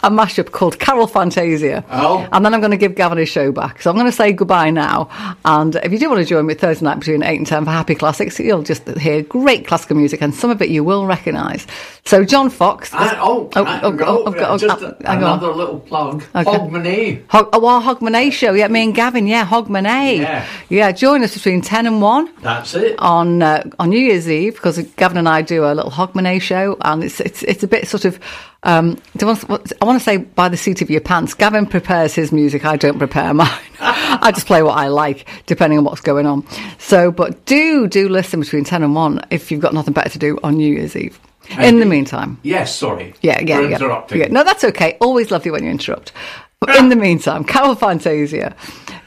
L: A mashup called Carol Fantasia.
B: Oh.
L: And then I'm going to give Gavin his show back. So I'm going to say goodbye now. And if you do want to join me Thursday night between 8 and 10 for Happy Classics, you'll just hear great classical music and some of it you will recognise. So John Fox.
B: I, oh,
L: oh,
B: I-
L: oh,
B: oh,
L: oh, oh,
B: just
L: oh,
B: a-
L: hang on.
B: another little plug.
L: Okay.
B: Hogmanay.
L: Hog, oh, our Hogmanay show. Yeah, me and Gavin. Yeah, Hogmanay.
B: Yeah.
L: Yeah, join us between 10 and 1
B: That's it.
L: on uh, on New Year's Eve because Gavin and I do a little Hogmanay show, and it's it's it's a bit sort of. Um, do you want, I want to say by the seat of your pants. Gavin prepares his music. I don't prepare *laughs* mine. I just play what I like, depending on what's going on. So, but do do listen between ten and one if you've got nothing better to do on New Year's Eve. In the meantime,
B: Yes, sorry.
L: yeah, yeah, yeah.
B: interrupting.
L: yeah. No, that's okay. Always lovely when you interrupt. But in the meantime, *laughs* Carol Fantasia.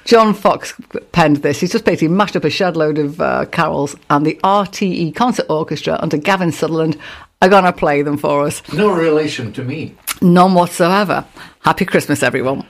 L: John Fox penned this. He's just basically mashed up a shed load of uh, carols, and the RTE Concert Orchestra under Gavin Sutherland are going to play them for us.
B: No relation to me.
L: None whatsoever. Happy Christmas, everyone.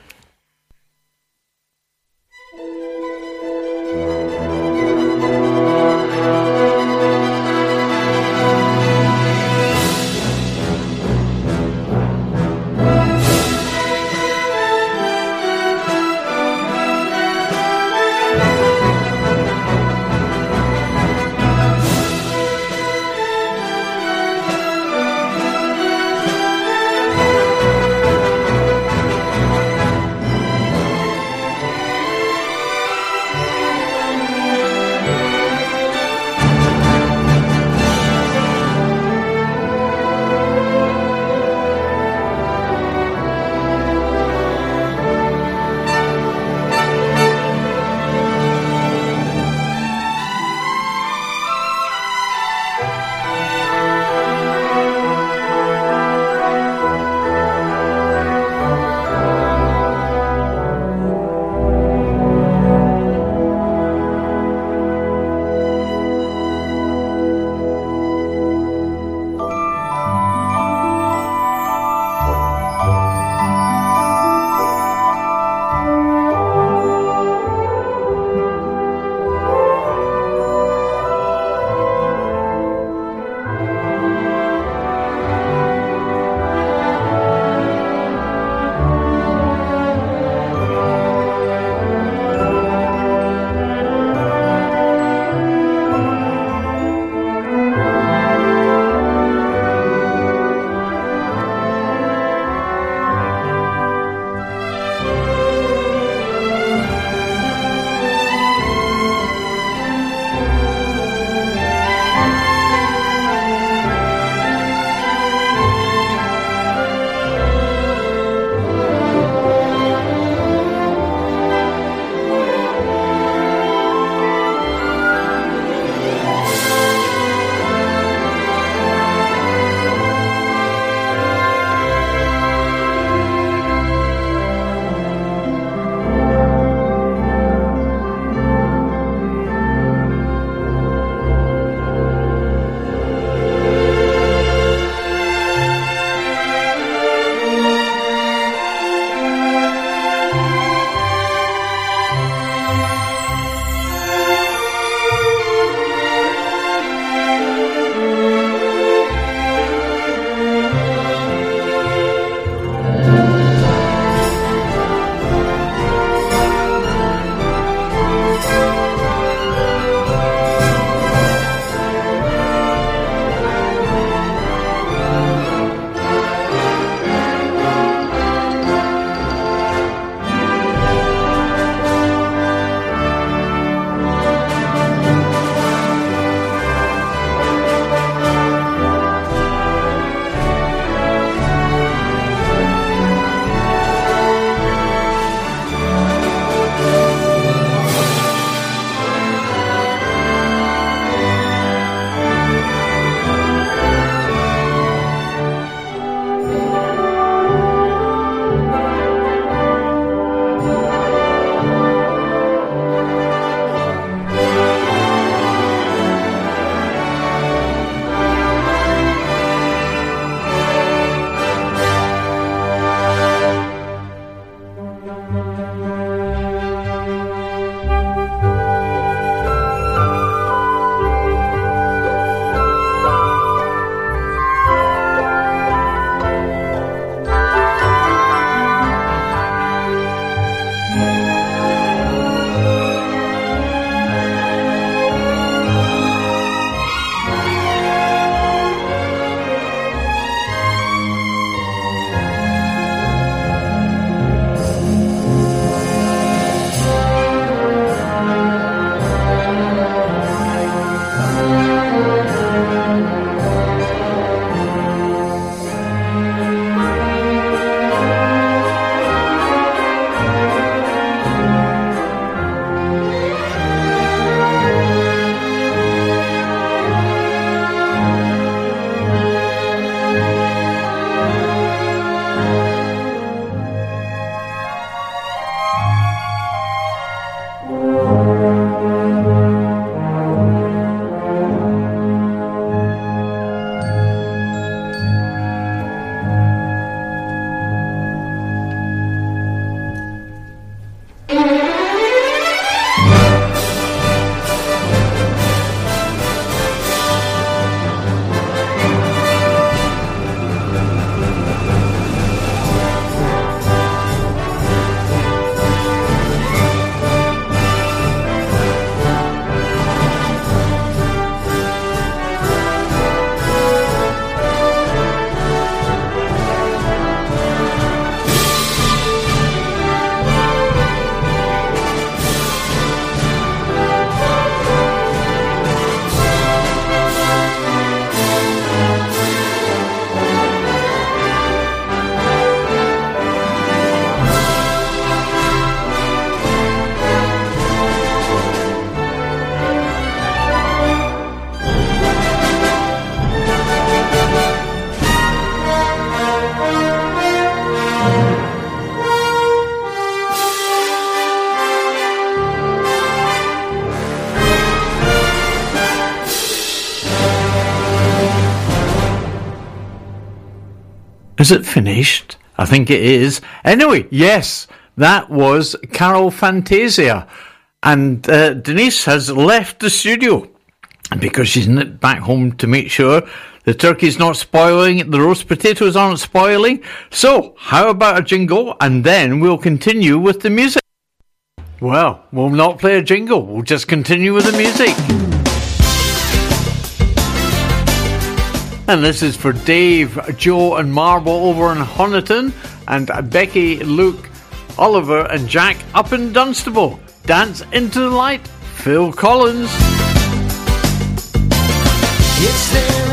B: Is it finished? I think it is. Anyway, yes, that was Carol Fantasia. And uh, Denese has left the studio because she's back home to make sure the turkey's not spoiling, the roast potatoes aren't spoiling. So, how about a jingle? And then we'll continue with the music. Well, we'll not play a jingle, we'll just continue with the music. And this is for Dave, Joe, and Marble over in Honiton, and Becky, Luke, Oliver, and Jack up in Dunstable. Dance into the light, Phil Collins.
F: It's there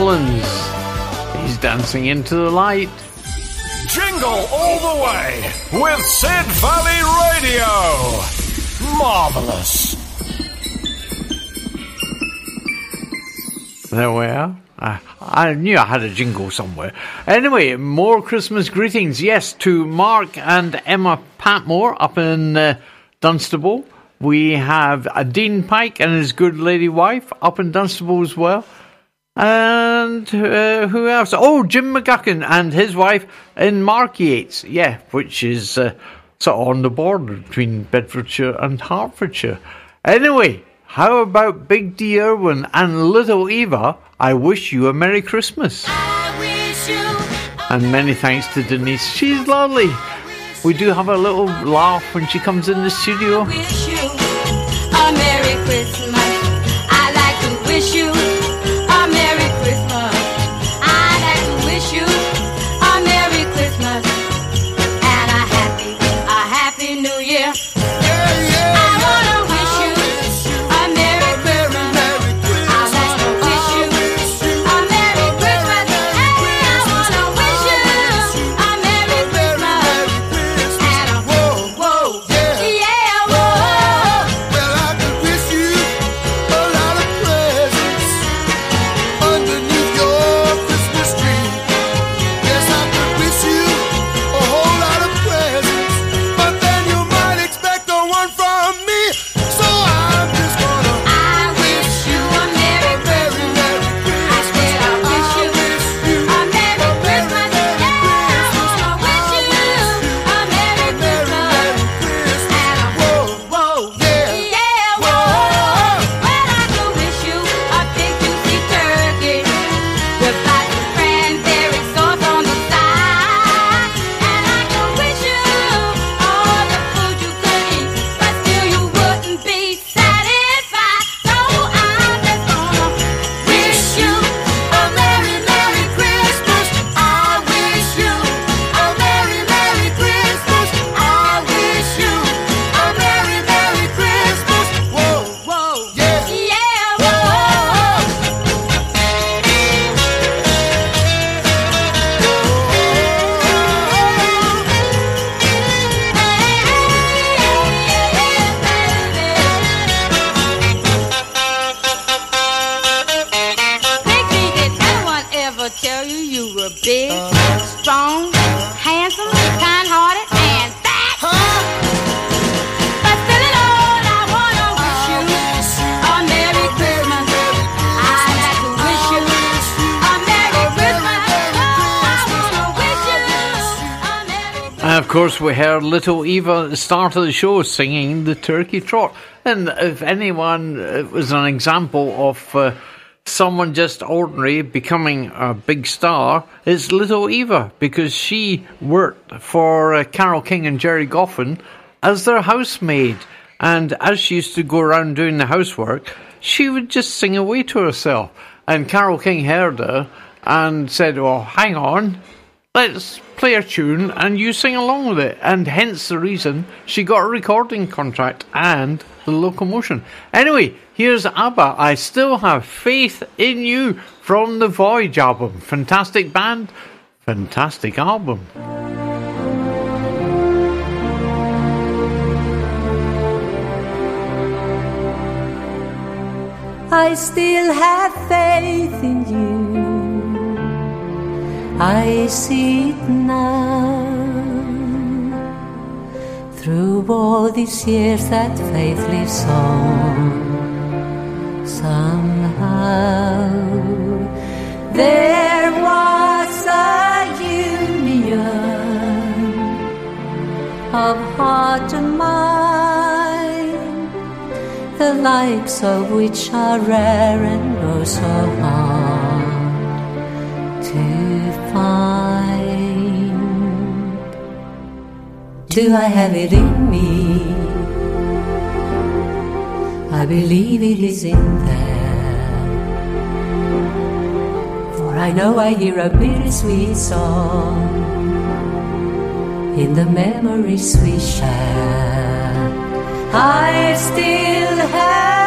B: He's dancing into the light.
A: Jingle all the way with Sid Valley Radio. Marvelous.
B: There we are. I, I knew I had a jingle somewhere. Anyway, more Christmas greetings. Yes, to Mark and Emma Patmore up in uh, Dunstable. We have Dean Pike and his good lady wife up in Dunstable as well. And uh, who else? Oh, Jim McGuckin and his wife in Mark Yates. Yeah, which is uh, sort of on the border between Bedfordshire and Hertfordshire. Anyway, how about Big Dee Irwin and Little Eva? I wish you a Merry Christmas. And many thanks to Denese. She's lovely. We do have a little laugh when she comes in the studio. We heard Little Eva at the start of the show singing the Turkey Trot. And if anyone uh, was an example of uh, someone just ordinary becoming a big star, it's Little Eva because she worked for uh, Carole King and Gerry Goffin as their housemaid. And as she used to go around doing the housework, she would just sing away to herself. And Carole King heard her and said, Well, hang on, let's play a tune and you sing along with it. And hence the reason she got a recording contract and the locomotion. Anyway, here's ABBA. I still have faith in you from the Voyage album. Fantastic band, fantastic album.
N: I still have faith in you. I see it now. Through all these years, that faith lives on. Somehow, there was a union of heart and mind the likes of which are rare and oh so hard to find. Do I have it in me? I believe it is in there. For I know I hear a bittersweet song in the memories we share. I still have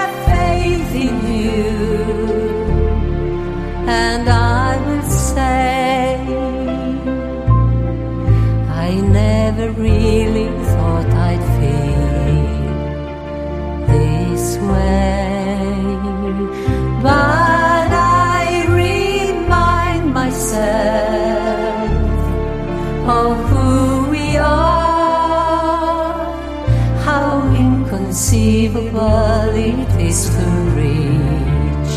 N: really thought I'd feel this way. But I remind myself of who we are, how inconceivable it is to reach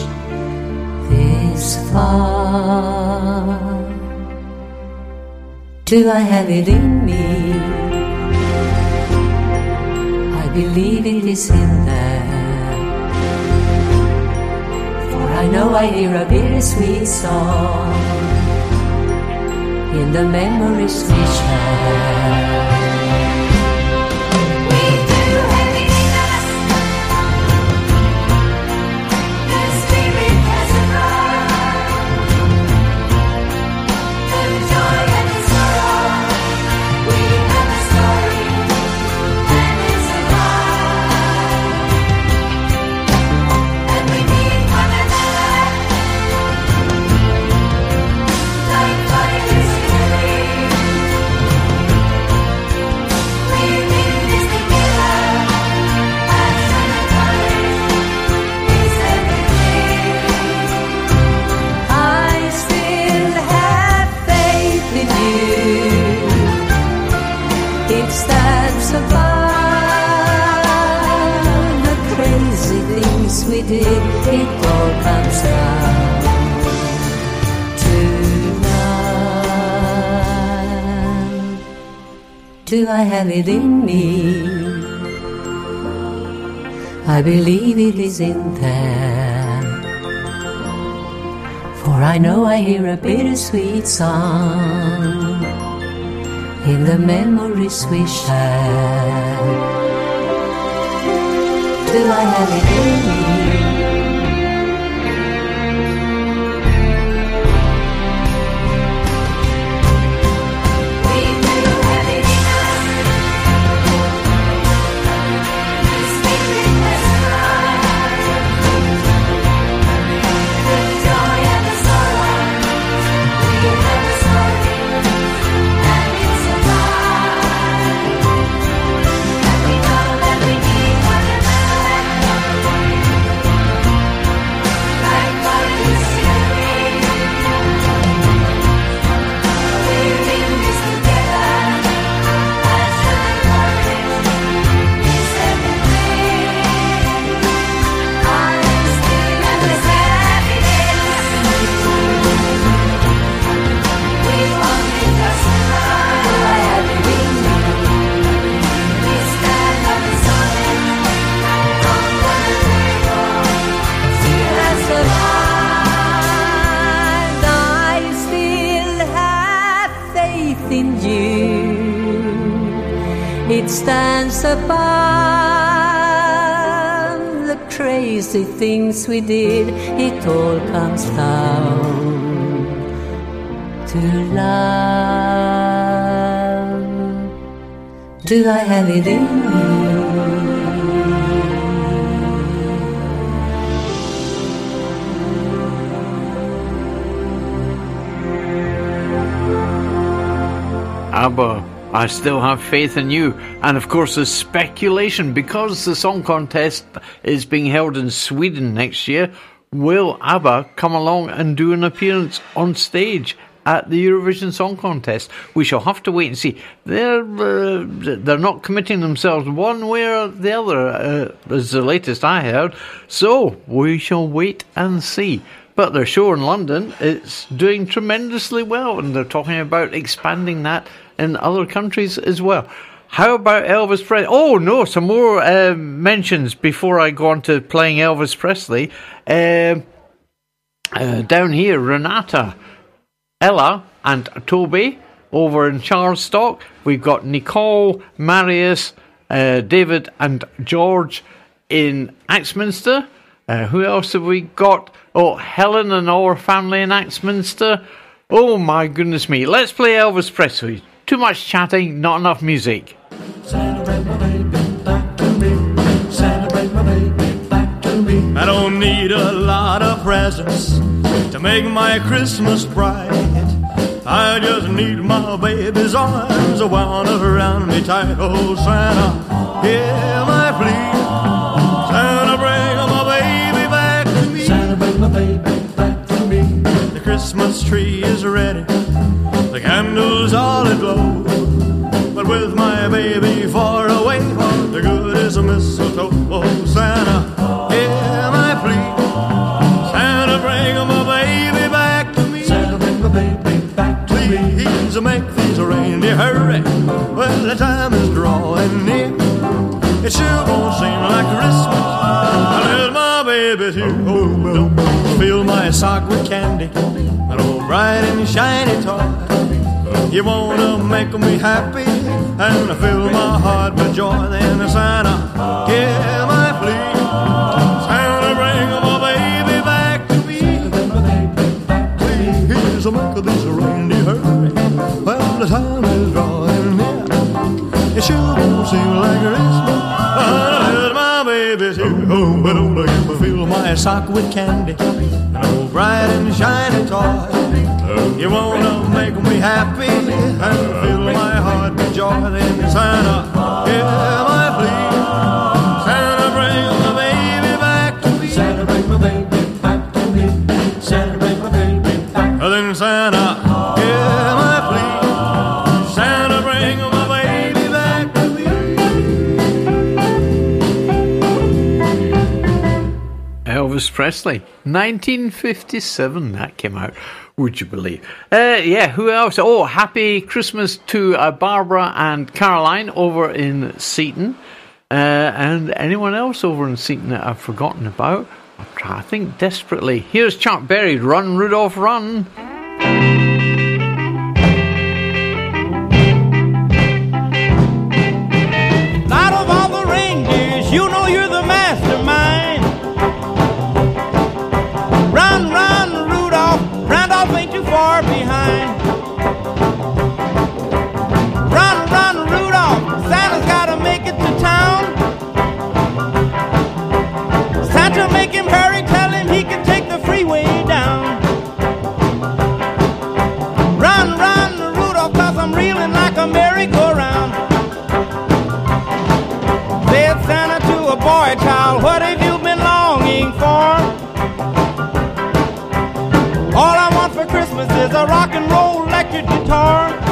N: this far. Do I have it in me? I believe it is in there. For I know I hear a bittersweet song in the memories we share. I believe it is in there. For I know I hear a bittersweet song in the memories we share. Do I have it in me? Stands above the crazy things we did. It all comes down to love. Do I have it in me?
B: ABBA, I still have faith in you. And of course, there's speculation because the song contest is being held in Sweden next year. Will ABBA come along and do an appearance on stage at the Eurovision Song Contest? We shall have to wait and see. They're uh, they're not committing themselves one way or the other, uh, is the latest I heard. So we shall wait and see. But their show in London is doing tremendously well, and they're talking about expanding that in other countries as well. How about Elvis Presley? Oh no, some more uh, mentions before I go on to playing Elvis Presley. Um uh, down here, Renata, Ella, and Toby over in Chardstock. We've got Nicole, Marius, uh, David, and George in Axminster. Uh, who else have we got? Oh, Helen and our family in Axminster. Oh my goodness me. Let's play Elvis Presley. Too much chatting, not enough music.
O: I don't need a lot of presents to make my Christmas bright. I just need my baby's arms wound around me tight. Oh, Santa, hear my plea. Santa, bring my baby back to me. Santa, bring my baby back to me. The Christmas tree is ready, the candles all aglow. But with my baby far away, all the good is a mistletoe. Oh, Santa, hear my plea. Santa, bring my baby back to me. Santa, bring my baby back to Please, me. Please make these reindeer hurry. Well, the time is drawing near. It sure won't seem like Christmas. Until my baby's here. Oh, don't fill my sock with candy. An old bright and shiny toy. You wanna make me happy and fill my heart with joy. Then Santa, give my plea. Santa, bring my baby back to me. Please make this reindeer hurry. Well, the time is drawing near. It sure won't seem like Christmas unless my baby's here. Oh, but don't me fill my sock with candy, an old bright and shiny toy. You wanna make me happy and fill my heart with joy. Then Santa, hear
B: Elvis Presley, 1957, that came out. Would you believe? Uh, yeah, who else? Oh, happy Christmas to uh, Barbara and Caroline over in Seaton. Uh, and anyone else over in Seaton that I've forgotten about? To think desperately. Here's Chuck Berry, Run, Rudolph, Run.
P: Electric guitar.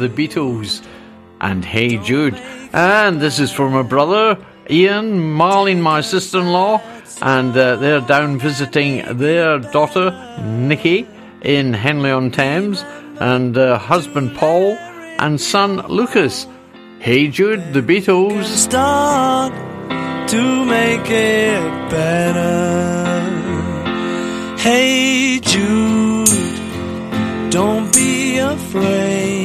P: The
B: Beatles and Hey Jude. And this is for my brother, Ian, Marlene, my sister in law, and uh, they're down visiting their daughter, Nikki, in Henley on Thames, and uh, husband Paul, and son Lucas. Hey Jude, the Beatles.
Q: start to make it better. Hey Jude, don't be afraid.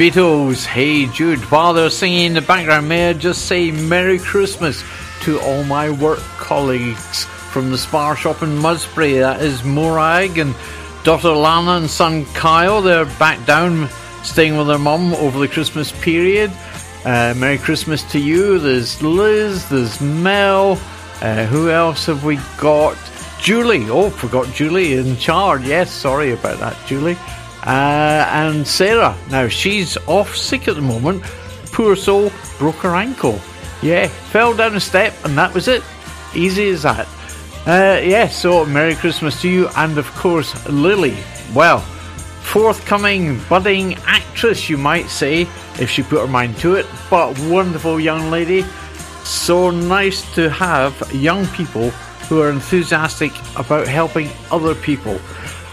B: Beatles, Hey Jude. While they're singing in the background, may I just say Merry Christmas to all my work colleagues from the Spar Shop in Musbury. That is Morag and daughter Lana and son Kyle. They're back down staying with their mum over the Christmas period. Uh, Merry Christmas to you. There's Liz, there's Mel. Uh, who else have we got? Julie. Oh, forgot Julie in charge. Yes, sorry about that, Julie. Uh, and Sarah. Now, she's off sick at the moment. Poor soul, broke her ankle. Yeah, fell down a step, and that was it. Easy as that. Uh, yeah, so Merry Christmas to you, and of course, Lily. Well, forthcoming budding actress, you might say, if she put her mind to it, but wonderful young lady. So nice to have young people who are enthusiastic about helping other people.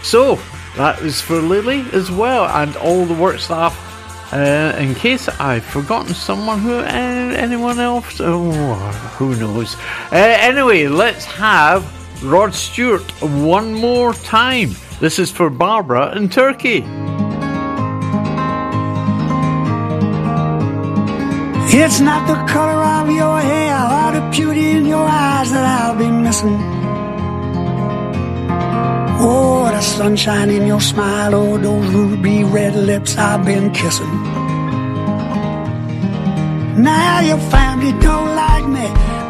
B: So, that is for Lily as well, and all the work staff. Uh, in case I've forgotten someone who, uh, anyone else, oh, who knows. Uh, anyway, let's have Rod Stewart one more time. This is for Barbara in Turkey.
R: It's not the color of your hair or the beauty in your eyes that I'll be missing. Oh, sunshine in your smile, oh, those ruby red lips I've been kissing. Now your family don't like me.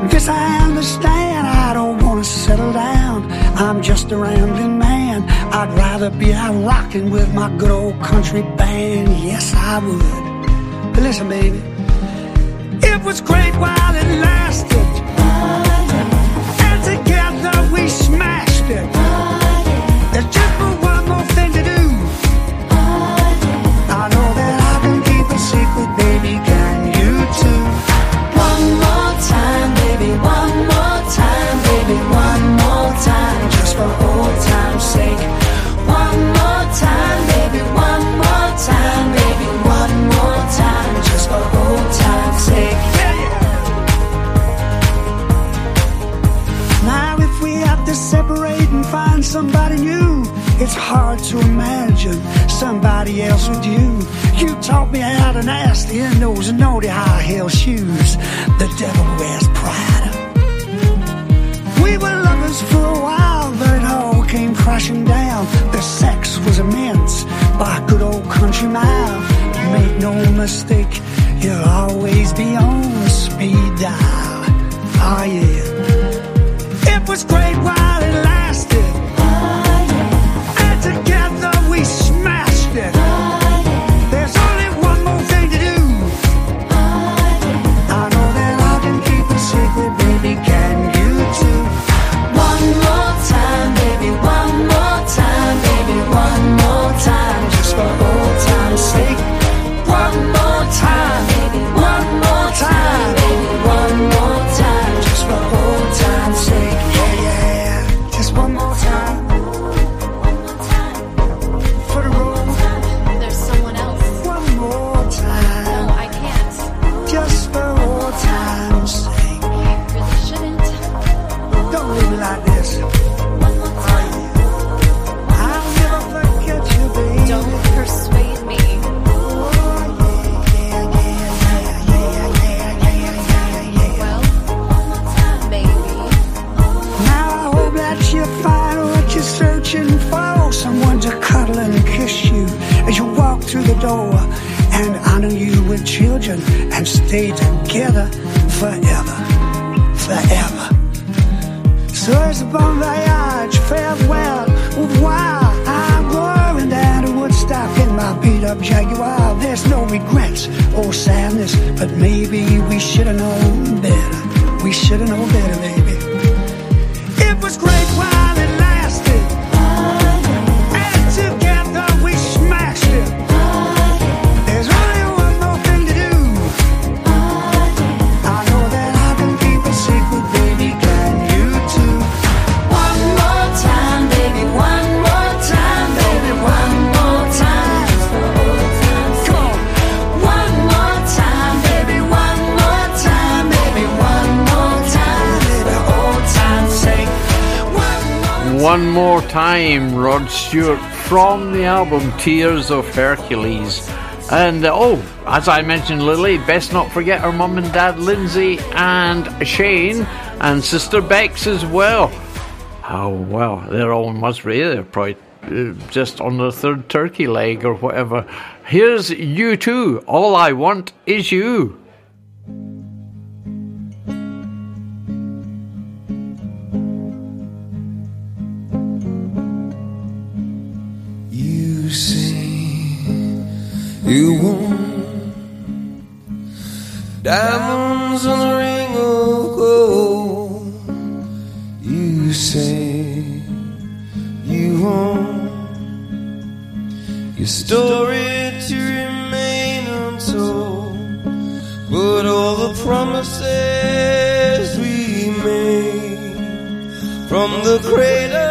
R: This I understand. I don't want to settle down. I'm just a rambling man. I'd rather be out rocking with my good old country band. Yes, I would. But listen, baby, it was great while it lasted. And together we smashed it. Else with you. You taught me how to nasty in those naughty high heel shoes. The devil wears Prada. We were lovers for a while, but it all came crashing down. The sex was immense by good old country mile. Make no mistake, you'll always be on the speed dial. Oh yeah. It was great
B: Stewart from the album Tears of Hercules. And uh, oh, as I mentioned, Lily, best not forget her mum and dad, Lindsay and Shane, and sister Bex as well. Oh, well, they're all in Musbury. They're probably uh, just on their third turkey leg or whatever. Here's U2. All I want is. You
Q: diamonds on a ring of gold. You say you want your story to remain untold, but all the promises we made from the cradle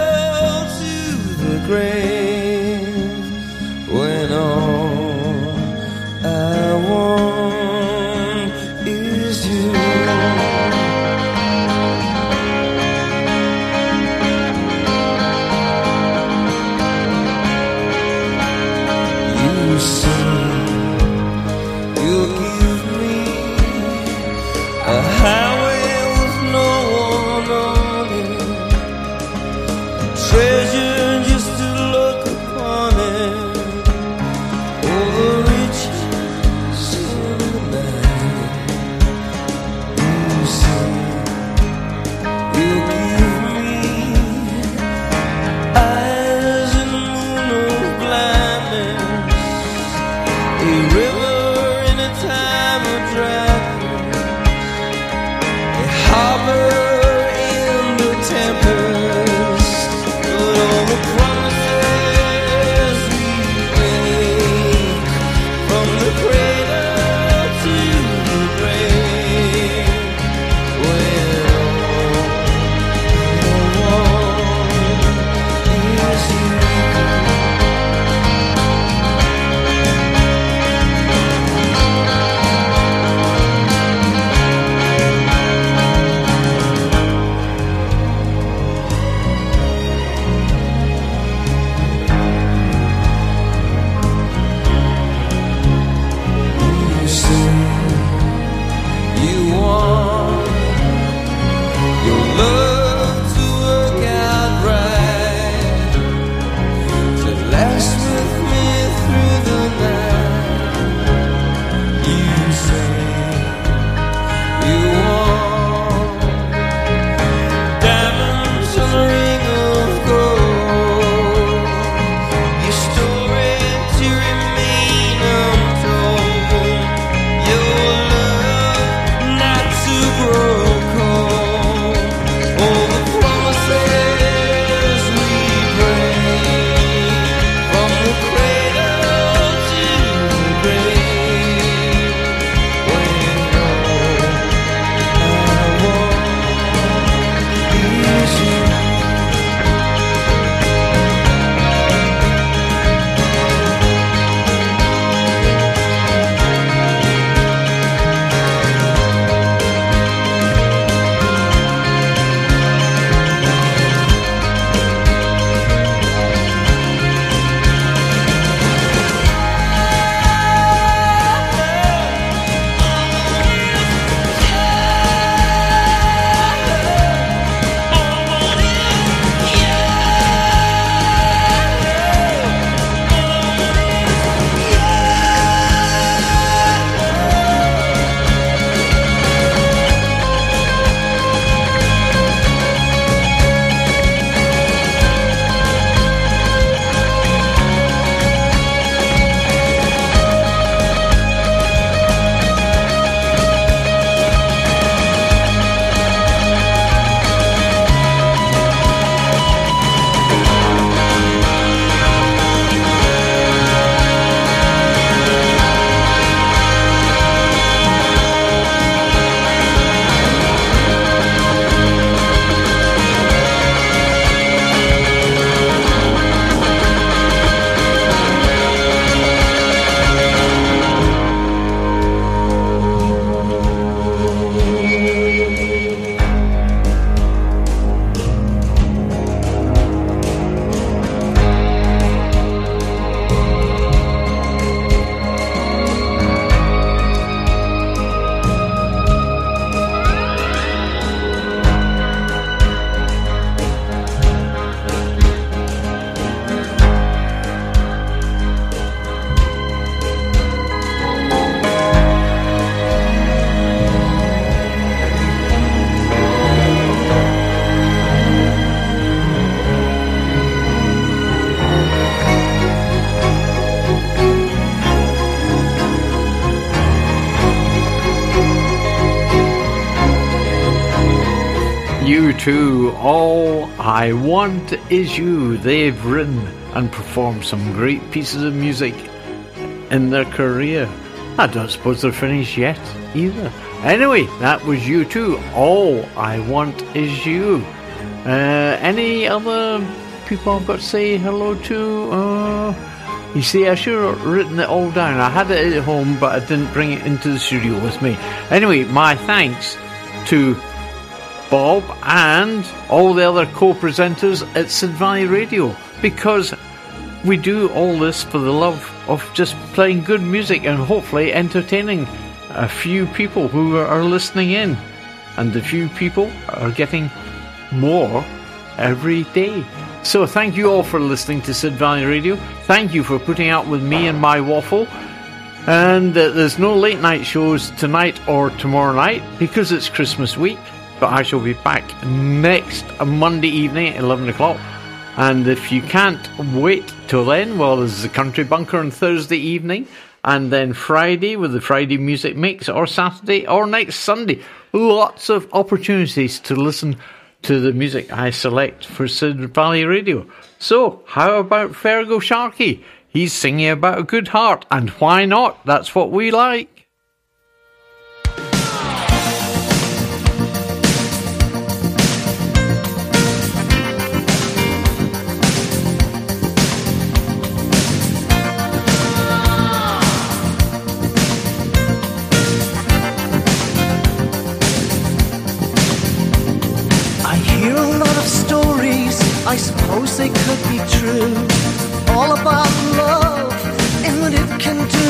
Q: Want is you.
B: They've written and performed some great pieces of music in their career. I don't suppose they're finished yet either. Anyway, that was U2. All I want is you. Uh, any other people I've got to say hello to? Uh, you see, I should have written it all down. I had it at home, but I didn't bring it into the studio with me. Anyway, my thanks to Bob and all the other co-presenters at Sid Valley Radio because we do all this for the love of just playing good music and hopefully entertaining a few people who are listening in. And the few people are getting more every day. So thank you all for listening to Sid Valley Radio. Thank you for putting out with me and my waffle. And uh, there's no late night shows tonight or tomorrow night because it's Christmas week. But I shall be back next Monday evening at 11 o'clock. And if you can't wait till then, well, there's the Country Bunker on Thursday evening. And then Friday with the Friday Music Mix, or Saturday, or next Sunday. Lots of opportunities to listen to the music I select for Sid Valley Radio. So, how about Feargal Sharkey? He's singing about a good heart, and why not? That's what we like.
F: What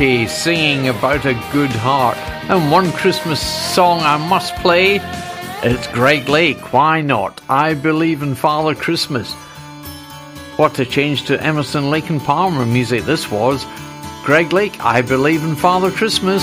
B: Sharkey singing about a good heart. And one Christmas song I must play. It's Greg Lake. Why not? I believe in Father Christmas. What a change to Emerson, Lake and Palmer music this was. Greg Lake, I believe in Father Christmas.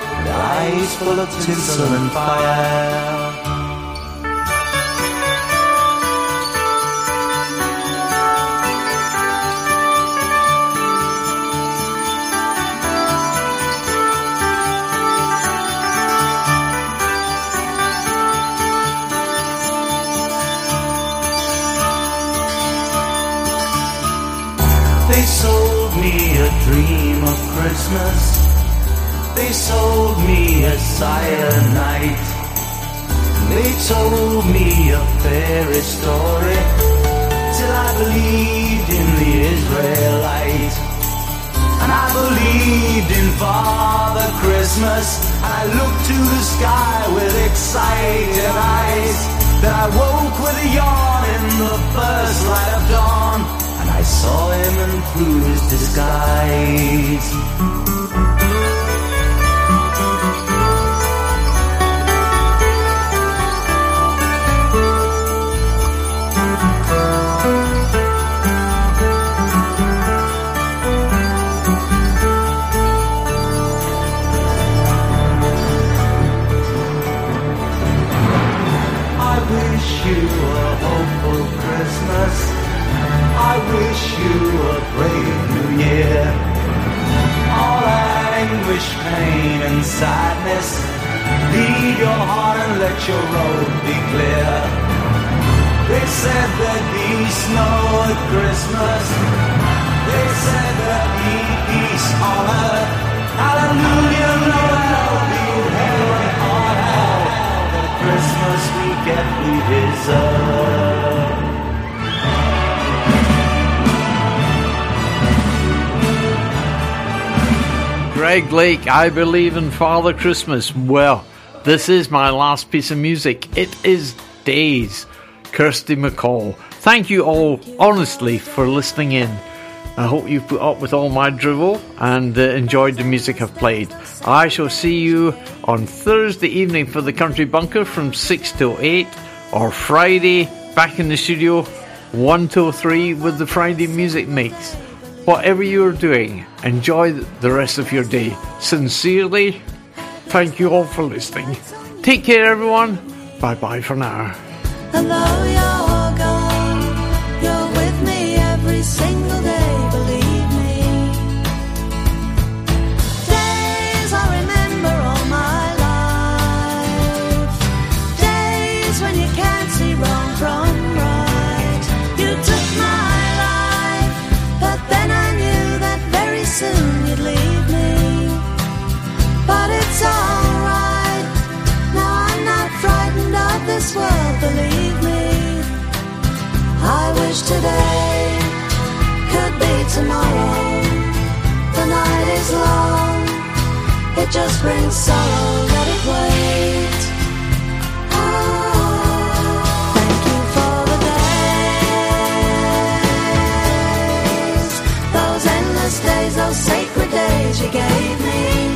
S: eyes full of tinsel and fire. They sold me a dream of Christmas they sold me a cyanide. They told me a fairy story till I believed in the Israelite. And I believed in Father Christmas. I looked to the sky with excited eyes. Then I woke with a yawn in the first light of dawn. And I saw him and through his disguise. Wish you a brave new year. All that anguish, pain, and sadness. Leave your heart and let your road be clear. They said there'd be snow at Christmas. They said there'd be peace on earth. Hallelujah, Noel, be heaven on hell. The Christmas we get we deserve.
B: Greg Lake, I believe in Father Christmas. Well, this is my last piece of music. It is Days, Kirsty MacColl. Thank you all, honestly, for listening in. I hope you've put up with all my drivel and uh, enjoyed the music I've played. I shall see you on Thursday evening for the Country Bunker from 6 till 8, or Friday back in the studio 1 till 3 with the Friday Music Mix. Whatever you're doing, enjoy the rest of your day. Sincerely, thank you all for listening. Take care, everyone. Bye bye for now.
F: Although you're gone, you're with me every single day, This world, believe me. I wish today could be tomorrow. The night is long, it just brings sorrow. Let it wait. Ah, thank you for the days, those endless days, those sacred days you gave me.